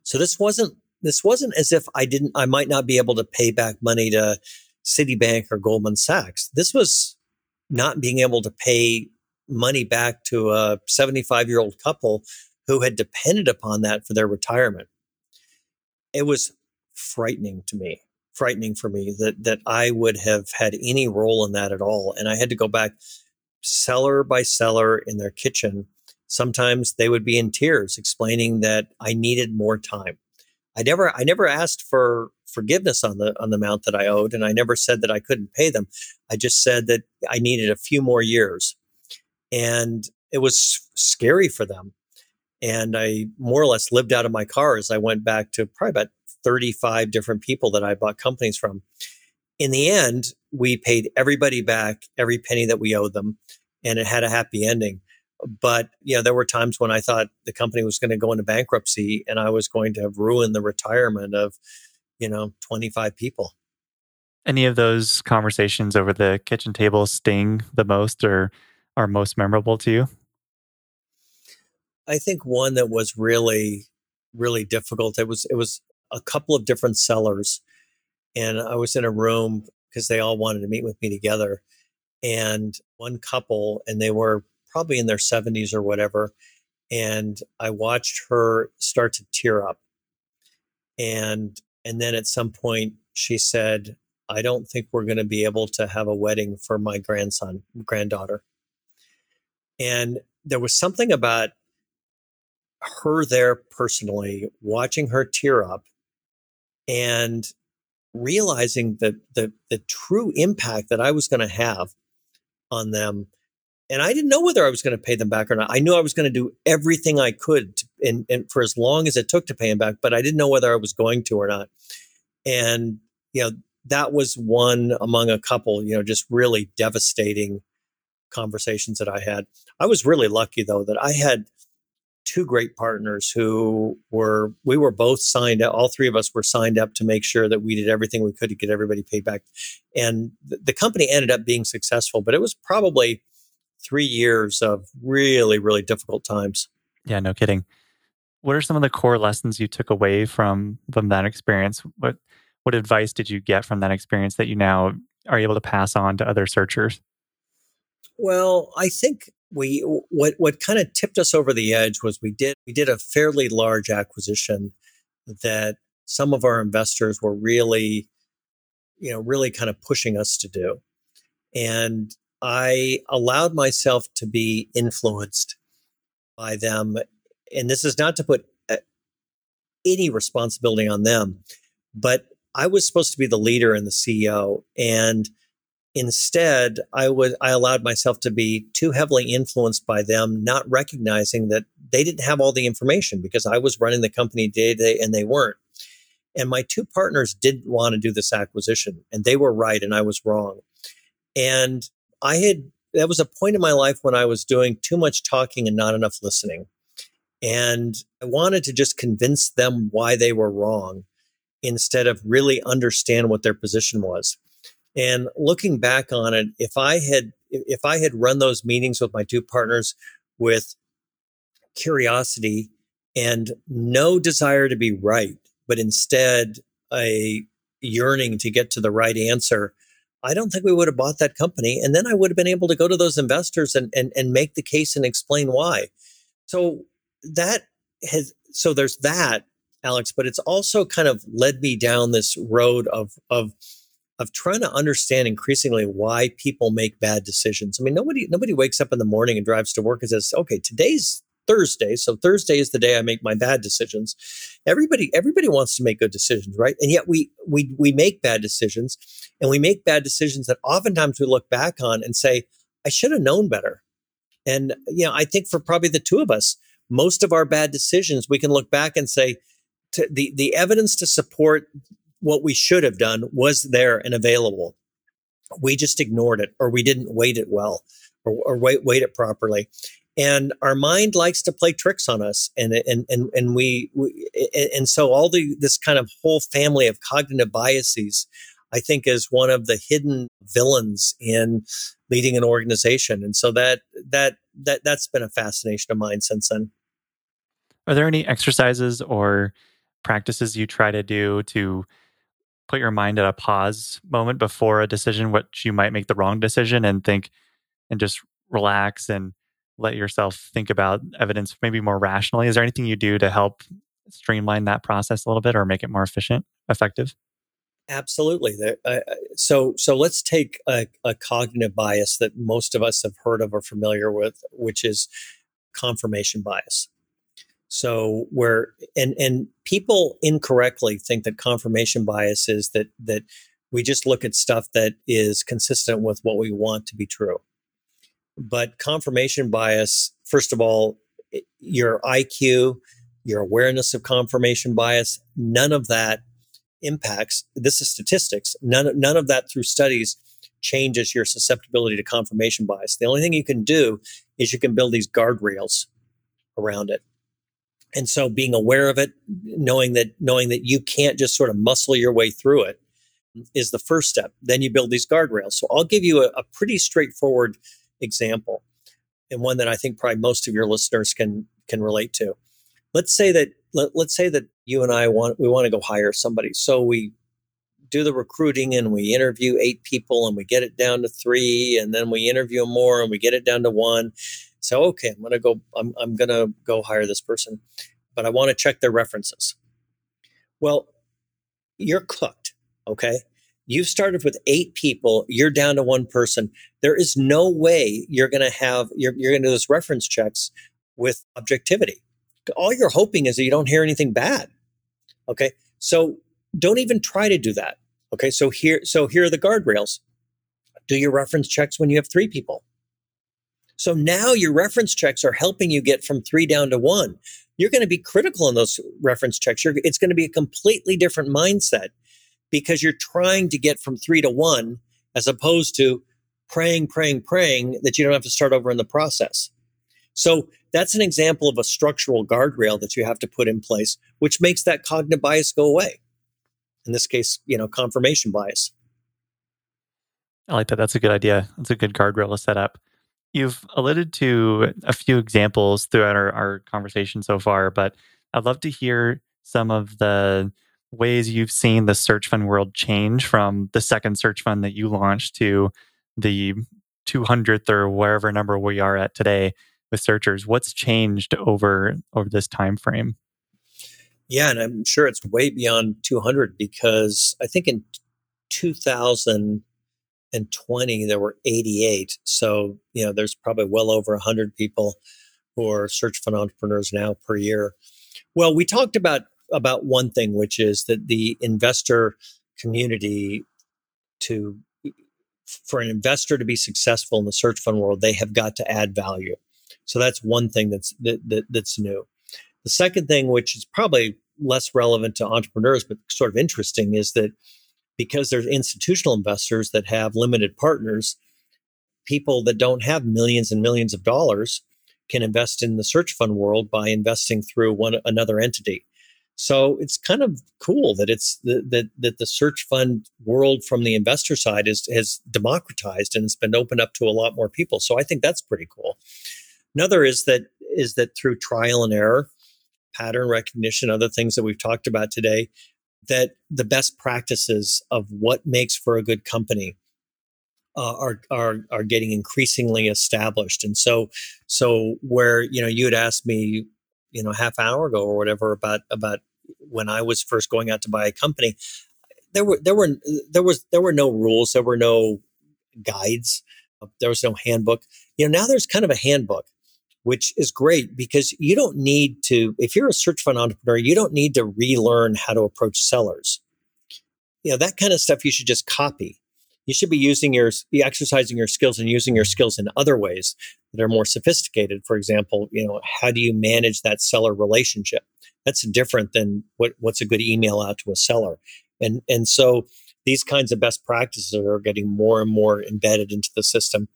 So this wasn't this wasn't as if I didn't I might not be able to pay back money to Citibank or Goldman Sachs. This was not being able to pay money back to a 75 year old couple who had depended upon that for their retirement. It was frightening to me frightening for me that that I would have had any role in that at all. And I had to go back seller by seller in their kitchen. Sometimes they would be in tears explaining that I needed more time. I never I never asked for forgiveness on the on the amount that I owed and I never said that I couldn't pay them. I just said that I needed a few more years. And it was scary for them. And I more or less lived out of my car as I went back to probably about 35 different people that I bought companies from. In the end, we paid everybody back every penny that we owed them, and it had a happy ending. But you know, there were times when I thought the company was going to go into bankruptcy, and I was going to have ruined the retirement of, you know, 25 people. Any of those conversations over the kitchen table sting the most, or are most memorable to you? I think one that was really, really difficult. It was it was a couple of different sellers. And I was in a room because they all wanted to meet with me together. And one couple, and they were probably in their 70s or whatever. And I watched her start to tear up. And and then at some point she said, I don't think we're going to be able to have a wedding for my grandson, granddaughter. And there was something about her there personally, watching her tear up and realizing the, the, the true impact that I was going to have on them. And I didn't know whether I was going to pay them back or not. I knew I was going to do everything I could to, and, and for as long as it took to pay them back, but I didn't know whether I was going to or not. And, you know, that was one among a couple, you know, just really devastating conversations that I had. I was really lucky though that I had two great partners who were we were both signed up all three of us were signed up to make sure that we did everything we could to get everybody paid back. And the, the company ended up being successful but it was probably three years of really really difficult times. Yeah no kidding. What are some of the core lessons you took away from from that experience? What what advice did you get from that experience that you now are able to pass on to other searchers? Well i think we what what kind of tipped us over the edge was we did we did a fairly large acquisition that some of our investors were really you know really kind of pushing us to do. And i allowed myself to be influenced by them. And this is not to put uh, any responsibility on them but i was supposed to be the leader and the ceo and Instead, I would I allowed myself to be too heavily influenced by them, not recognizing that they didn't have all the information because I was running the company day to day and they weren't. And my two partners didn't want to do this acquisition, and they were right and I was wrong. And I had that was a point in my life when I was doing too much talking and not enough listening. And I wanted to just convince them why they were wrong instead of really understand what their position was. And looking back on it, if I had if I had run those meetings with my two partners with curiosity and no desire to be right, but instead a yearning to get to the right answer, I don't think we would have bought that company. And then I would have been able to go to those investors and, and, and make the case and explain why. So that has, so there's that, Alex, but it's also kind of led me down this road of, of of trying to understand increasingly why people make bad decisions. I mean, nobody nobody wakes up in the morning and drives to work and says, "Okay, today's Thursday. So Thursday is the day I make my bad decisions. Everybody, everybody wants to make good decisions, right? And yet we, we, we make bad decisions and we make bad decisions that oftentimes we look back on and say, I should have known better. And, you know, I think for probably the two of us, most of our bad decisions, we can look back and say, the, the evidence to support what we should have done was there and available. We just ignored it or we didn't weight it well or, or weight, it properly. And our mind likes to play tricks on us. And, and, and, and we, we and so all the, this kind of whole family of cognitive biases, I think is one of the hidden villains in leading an organization. And so that, that, that, that's been a fascination of mine since then. Are there any exercises or practices you try to do to put your mind at a pause moment before a decision, which you might make the wrong decision and think and just relax and let yourself think about evidence maybe more rationally? Is there anything you do to help streamline that process a little bit or make it more efficient, effective? Absolutely. So, so let's take a, a, cognitive bias that most of us have heard of or familiar with, which is confirmation bias. So where and and people incorrectly think that confirmation bias is that that we just look at stuff that is consistent with what we want to be true. But confirmation bias, first of all, your IQ, your awareness of confirmation bias, none of that impacts this is statistics. None none of that through studies changes your susceptibility to confirmation bias. The only thing you can do is you can build these guardrails around it and so being aware of it knowing that knowing that you can't just sort of muscle your way through it is the first step. Then you build these guardrails. So i'll give you a, a pretty straightforward example and one that i think probably most of your listeners can can relate to. Let's say that let, let's say that you and i want we want to go hire somebody. So we do the recruiting and we interview eight people and we get it down to three and then we interview more and we get it down to one so, okay, I'm to go, I'm, I'm to go hire this person, but I want to check their references. Well, you're cooked. Okay. You've started with eight people. You're down to one person. There is no way you're to have, you're, you're to do those reference checks with objectivity. All you're hoping is that you don't hear anything bad. Okay. So don't even try to do that. Okay. So here, so here are the guardrails. Do your reference checks when you have three people. So now your reference checks are helping you get from three down to one. You're going to be critical in those reference checks. You're, it's going to be a completely different mindset because you're trying to get from three to one as opposed to praying, praying, praying that you don't have to start over in the process. So that's an example of a structural guardrail that you have to put in place, which makes that cognitive bias go away. In this case, you know, confirmation bias. I like that. That's a good idea. That's a good guardrail to set up. You've alluded to a few examples throughout our, our conversation so far, but I'd love to hear some of the ways you've seen the search fund world change from the second search fund that you launched to the 200th or wherever number we are at today with searchers. What's changed over over this time frame yeah and i'm sure it's way beyond 200 because i think in 2000 and 20 there were 88 so you know there's probably well over 100 people who are search fund entrepreneurs now per year. Well we talked about about one thing which is that the investor community to for an investor to be successful in the search fund world they have got to add value. So that's one thing that's that, that that's new. The second thing which is probably less relevant to entrepreneurs but sort of interesting is that because there's institutional investors that have limited partners, people that don't have millions and millions of dollars can invest in the search fund world by investing through one another entity. So it's kind of cool that it's the, that that the search fund world from the investor side is has democratized and it's been opened up to a lot more people. So I think that's pretty cool. Another is that is that through trial and error, pattern recognition, other things that we've talked about today, that the best practices of what makes for a good company uh, are are are getting increasingly established. And so so where you know you had asked me you know half hour ago or whatever about about when I was first going out to buy a company, there were there were there was there were no rules, there were no guides, there was no handbook. You know now there's kind of a handbook. Which is great because you don't need to, if you're a search fund entrepreneur, you don't need to relearn how to approach sellers. You know, that kind of stuff you should just copy. You should be using your, exercising your skills and using your skills in other ways that are more sophisticated. For example, you know, how do you manage that seller relationship? That's different than what, what's a good email out to a seller. And, and so these kinds of best practices are getting more and more embedded into the system.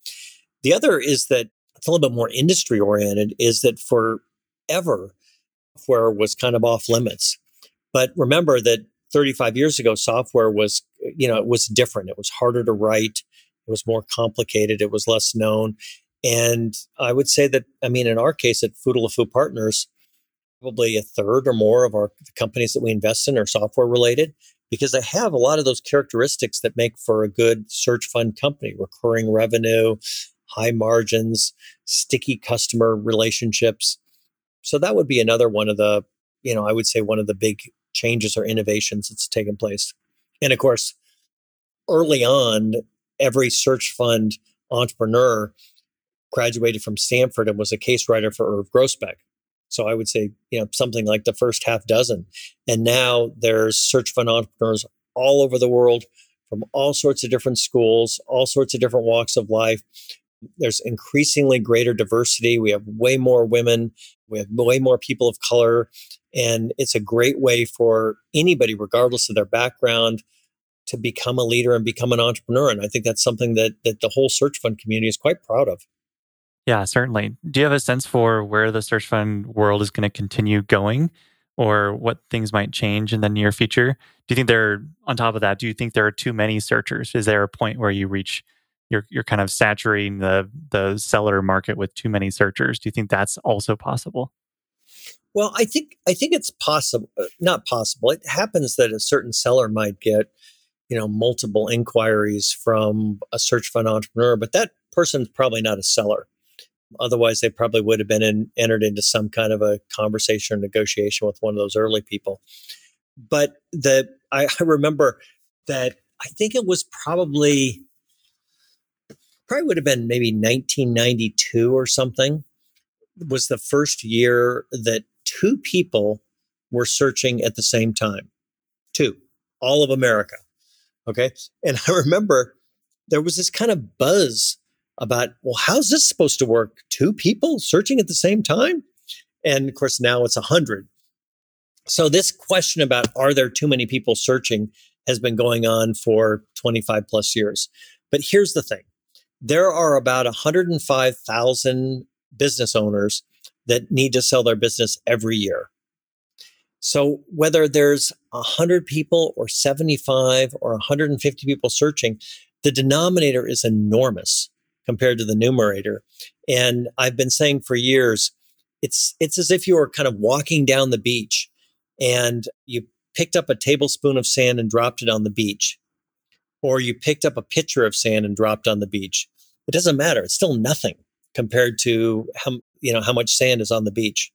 The other is that it's a little bit more industry oriented is that forever software was kind of off limits. But remember that 35 years ago, software was, you know, it was different. It was harder to write. It was more complicated. It was less known. And I would say that, I mean, in our case at Futaleufú Partners, probably a third or more of our companies that we invest in are software related because they have a lot of those characteristics that make for a good search fund company recurring revenue, high margins, sticky customer relationships. So that would be another one of the, you know, I would say one of the big changes or innovations that's taken place. And of course, early on, every search fund entrepreneur graduated from Stanford and was a case writer for Irv Grousbeck. So I would say, you know, something like the first half dozen. And now there's search fund entrepreneurs all over the world from all sorts of different schools, all sorts of different walks of life. There's increasingly greater diversity. We have way more women. We have way more people of color. And it's a great way for anybody, regardless of their background, to become a leader and become an entrepreneur. And I think that's something that, that the whole search fund community is quite proud of. Yeah, certainly. Do you have a sense for where the search fund world is going to continue going or what things might change in the near future? Do you think there, on top of that, do you think there are too many searchers? Is there a point where you reach, you're, you're kind of saturating the, the seller market with too many searchers? Do you think that's also possible? Well, I think I think it's possible, uh, not possible. It happens that a certain seller might get, you know, multiple inquiries from a search fund entrepreneur, but that person's probably not a seller. Otherwise, they probably would have been in, entered into some kind of a conversation or negotiation with one of those early people. But the I, I remember that I think it was probably probably would have been maybe 1992 or something was the first year that two people were searching at the same time. Two, all of America. Okay. And I remember there was this kind of buzz about, well, how's this supposed to work? Two people searching at the same time? And of course, now it's a hundred. So this question about are there too many people searching has been going on for 25 plus years. But here's the thing. There are about 105,000 business owners that need to sell their business every year. So whether there's 100 people or 75 or 150 people searching, the denominator is enormous compared to the numerator. And I've been saying for years, it's it's as if you were kind of walking down the beach and you picked up a tablespoon of sand and dropped it on the beach. Or you picked up a pitcher of sand and dropped on the beach. It doesn't matter. It's still nothing compared to how you know how much sand is on the beach.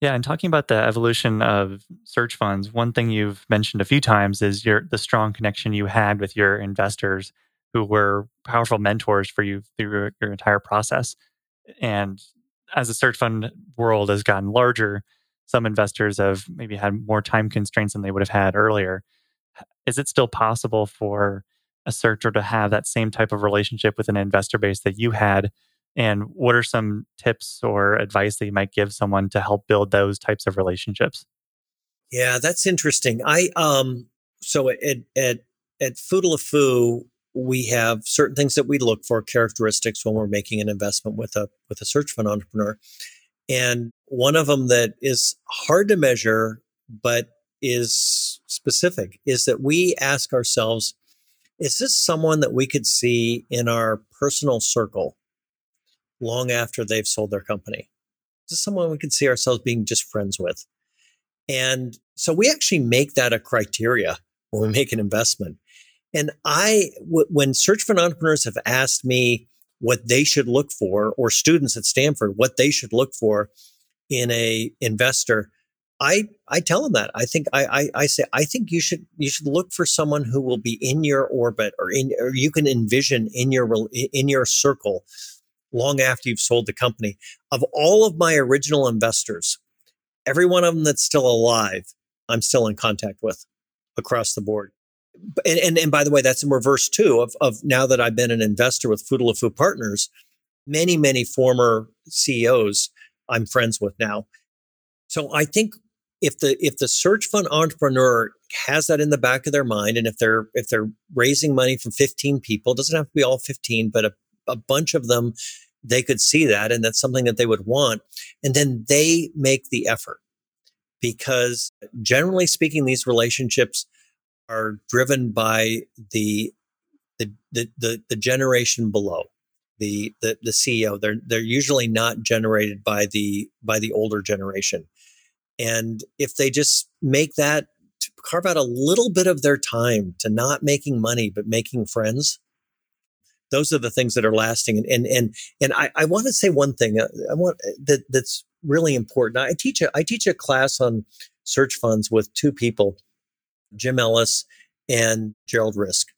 Yeah, and talking about the evolution of search funds, one thing you've mentioned a few times is your the strong connection you had with your investors who were powerful mentors for you through your, your entire process. And as the search fund world has gotten larger, some investors have maybe had more time constraints than they would have had earlier. Is it still possible for a searcher to have that same type of relationship with an investor base that you had? And what are some tips or advice that you might give someone to help build those types of relationships? Yeah, that's interesting. I um so at at at Futaleufú we have certain things that we look for characteristics when we're making an investment with a with a search fund entrepreneur and one of them that is hard to measure but is specific is that we ask ourselves is this someone that we could see in our personal circle long after they've sold their company? Is this someone we could see ourselves being just friends with? And so we actually make that a criteria when we make an investment. And I, w- when search fund entrepreneurs have asked me what they should look for, or students at Stanford, what they should look for in a investor, I, I tell them that. I think I, I, I say I think you should you should look for someone who will be in your orbit or in or you can envision in your in your circle long after you've sold the company. Of all of my original investors, every one of them that's still alive, I'm still in contact with across the board. And, and, and by the way, that's in reverse too of, of now that I've been an investor with Futaleufú Partners, many, many former CEOs I'm friends with now. So I think if the if the search fund entrepreneur has that in the back of their mind and if they're if they're raising money from 15 people doesn't have to be all 15 but a, a bunch of them they could see that and that's something that they would want and then they make the effort. Because generally speaking these relationships are driven by the the the the, the generation below the, the the CEO they're they're usually not generated by the by the older generation and if they just make that carve out a little bit of their time to not making money but making friends those are the things that are lasting. And and and, and I, I want to say one thing uh, I want uh, that that's really important. I teach a I teach a class on search funds with two people Jim Ellis and Gerald Risk.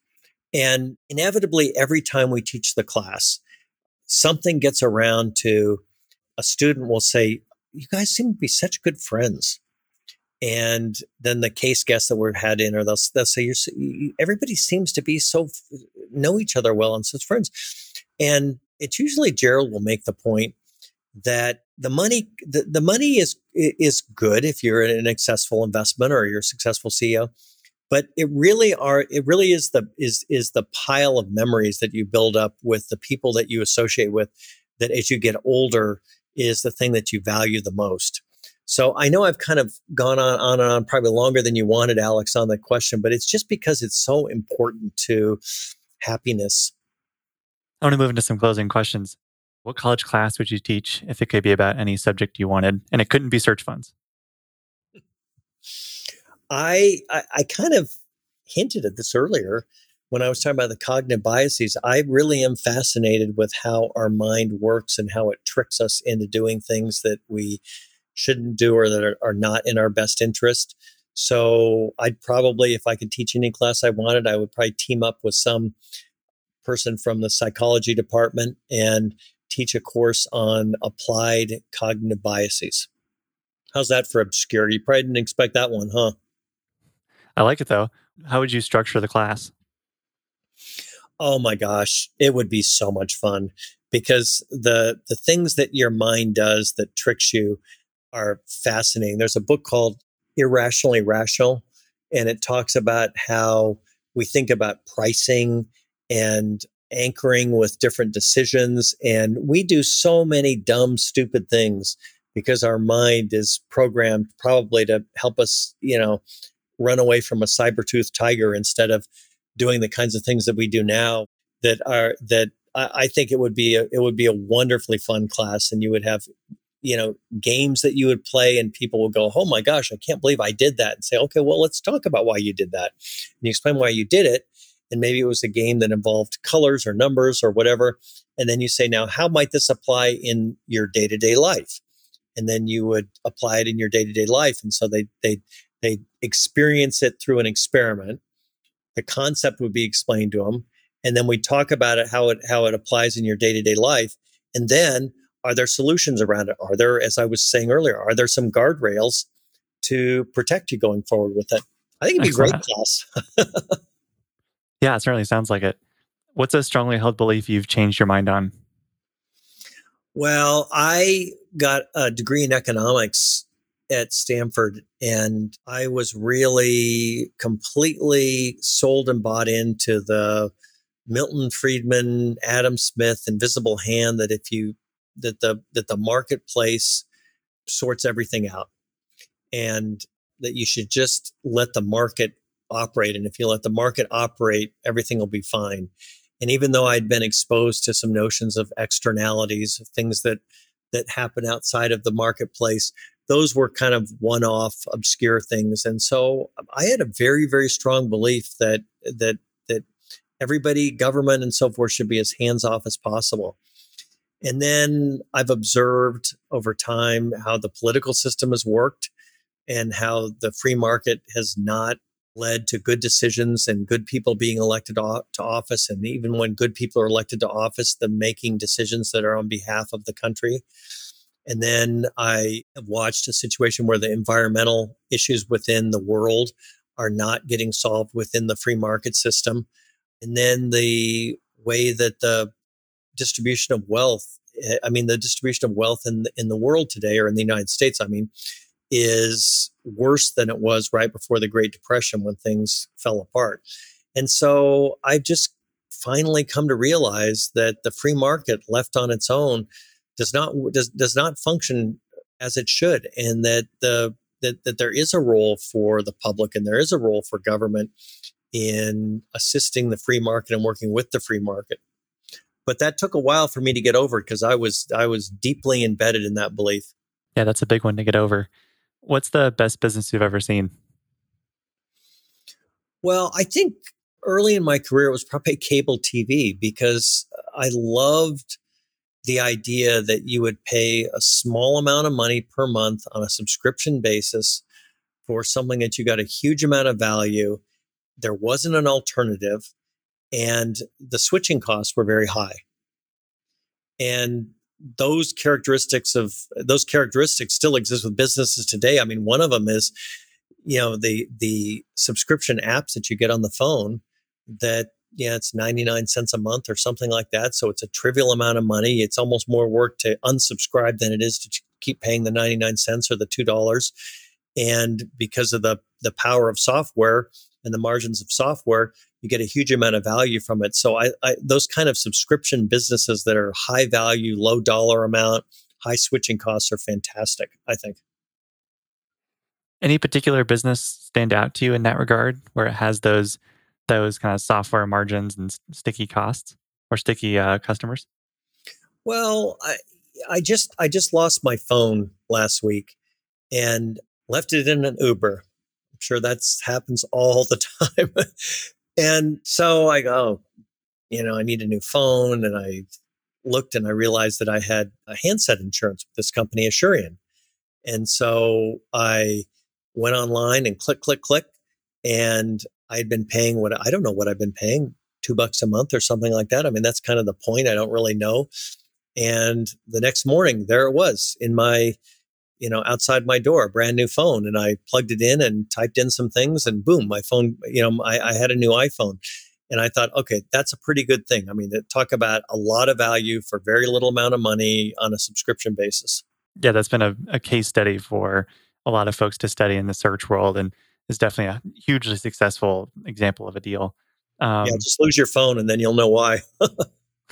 And inevitably every time we teach the class something gets around to a student will say you guys seem to be such good friends and then the case guests that we've had in, or they'll, they'll say, You're, everybody seems to be so, know each other well and such friends. And it's usually Gerald will make the point that the money, the, the money is, is good if you're an successful investment or you're a successful CEO. But it really are, it really is the, is, is the pile of memories that you build up with the people that you associate with that as you get older is the thing that you value the most. So I know I've kind of gone on, on and on probably longer than you wanted, Alex, on that question, but it's just because it's so important to happiness. I want to move into some closing questions. What college class would you teach if it could be about any subject you wanted and it couldn't be search funds? I, I, I kind of hinted at this earlier when I was talking about the cognitive biases. I really am fascinated with how our mind works and how it tricks us into doing things that we shouldn't do or that are, are not in our best interest. So I'd probably, if I could teach any class I wanted, I would probably team up with some person from the psychology department and teach a course on applied cognitive biases. How's that for obscure? You probably didn't expect that one, huh? I like it though. How would you structure the class? Oh my gosh, it would be so much fun because the the things that your mind does that tricks you are fascinating. There's a book called Irrationally Rational, and it talks about how we think about pricing and anchoring with different decisions. And we do so many dumb, stupid things because our mind is programmed probably to help us, you know, run away from a saber-toothed tiger instead of doing the kinds of things that we do now that are that I, think it would be a, it would be a wonderfully fun class, and you would have you know, games that you would play and people would go, Oh my gosh, I can't believe I did that. And say, okay, well, let's talk about why you did that. And you explain why you did it. And maybe it was a game that involved colors or numbers or whatever. And then you say, now, how might this apply in your day to day life? And then you would apply it in your day to day life. And so they, they, they experience it through an experiment. The concept would be explained to them. And then we talk about it, how it, how it applies in your day to day life. And then are there solutions around it? Are there, as I was saying earlier, are there some guardrails to protect you going forward with it? I think it'd be Excellent. great class. yeah, it certainly sounds like it. What's a strongly held belief you've changed your mind on? Well, I got a degree in economics at Stanford, and I was really completely sold and bought into the Milton Friedman, Adam Smith, invisible hand that if you that the that the marketplace sorts everything out and that you should just let the market operate and if you let the market operate everything will be fine. And even though i'd been exposed to some notions of externalities of things that that happen outside of the marketplace those were kind of one-off obscure things and so um, i had a very very strong belief that that that everybody government and so forth should be as hands off as possible and then I've observed over time how the political system has worked and how the free market has not led to good decisions and good people being elected to office. And even when good people are elected to office, the making decisions that are on behalf of the country. And then I have watched a situation where the environmental issues within the world are not getting solved within the free market system. And then the way that the distribution of wealth, eh, I mean, the distribution of wealth in the, in the world today or in the United States, I mean, is worse than it was right before the Great Depression when things fell apart. And so I've just finally come to realize that the free market left on its own does not does, does not function as it should and that the that, that there is a role for the public and there is a role for government in assisting the free market and working with the free market. But that took a while for me to get over because i was i was deeply embedded in that belief. Yeah that's a big one to get over. What's the best business you've ever seen? Well i think early in my career it was probably cable tv because i loved the idea that you would pay a small amount of money per month on a subscription basis for something that you got a huge amount of value. There wasn't an alternative, and the switching costs were very high. And those characteristics of those characteristics still exist with businesses today. I mean, one of them is, you know, the the subscription apps that you get on the phone that yeah, it's 99 cents a month or something like that. So it's a trivial amount of money. It's almost more work to unsubscribe than it is to keep paying the 99 cents or the $2. And because of the, the power of software and the margins of software, you get a huge amount of value from it. So I, I those kind of subscription businesses that are high value, low dollar amount, high switching costs are fantastic, I think. Any particular business stand out to you in that regard where it has those those kind of software margins and sticky costs or sticky uh, customers? Well, I I just I just lost my phone last week and left it in an Uber. I'm sure that happens all the time. and so I go, you know, I need a new phone and I looked and I realized that I had a handset insurance with this company Asurion. And so I went online and click, click, click. And I had been paying what I don't know what I've been paying, two bucks a month or something like that. I mean, that's kind of the point. I don't really know. And the next morning, there it was in my, you know, outside my door, a brand new phone. And I plugged it in and typed in some things, and boom, my phone, you know, I, I had a new iPhone. And I thought, okay, that's a pretty good thing. I mean, talk about a lot of value for very little amount of money on a subscription basis. Yeah, that's been a, a case study for a lot of folks to study in the search world. And is definitely a hugely successful example of a deal. Um, yeah, just lose your phone and then you'll know why.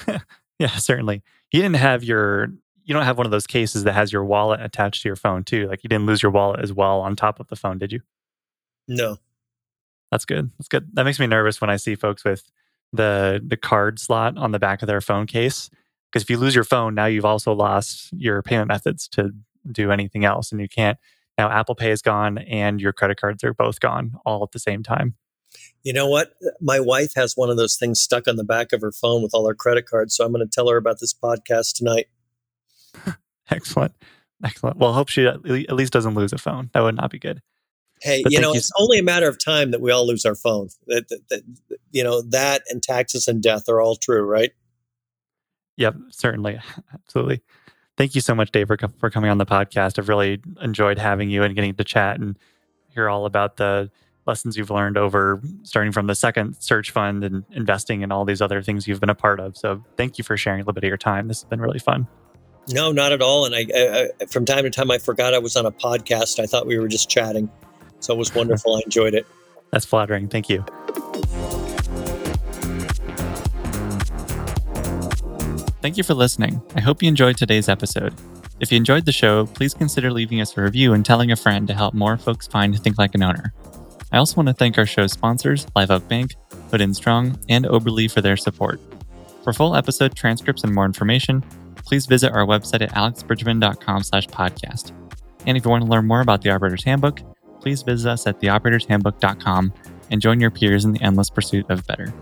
yeah, certainly. You didn't have your you don't have one of those cases that has your wallet attached to your phone too. Like you didn't lose your wallet as well on top of the phone, did you? No. That's good. That's good. That makes me nervous when I see folks with the the card slot on the back of their phone case. Because if you lose your phone, now you've also lost your payment methods to do anything else, and you can't now Apple Pay is gone and your credit cards are both gone all at the same time. You know what? My wife has one of those things stuck on the back of her phone with all her credit cards. So I'm going to tell her about this podcast tonight. Excellent. Excellent. Well, I hope she at least doesn't lose a phone. That would not be good. Hey, but you know, you. it's only a matter of time that we all lose our phones. That, that, that, you know, that and taxes and death are all true, right? Yep, certainly. Absolutely. Thank you so much, Dave, for, for coming on the podcast. I've really enjoyed having you and getting to chat and hear all about the lessons you've learned over starting from the second search fund and investing in all these other things you've been a part of. So thank you for sharing a little bit of your time. This has been really fun. No, not at all. And I, I, from time to time, I forgot I was on a podcast. I thought we were just chatting. So it was wonderful. I enjoyed it. That's flattering. Thank you. Thank you for listening. I hope you enjoyed today's episode. If you enjoyed the show, please consider leaving us a review and telling a friend to help more folks find Think Like an Owner. I also want to thank our show's sponsors, Live Oak Bank, Hood and Strong, and Oberly for their support. For full episode transcripts and more information, please visit our website at alexbridgman.com slash podcast. And if you want to learn more about the Operator's Handbook, please visit us at theoperatorshandbook.com and join your peers in the endless pursuit of better.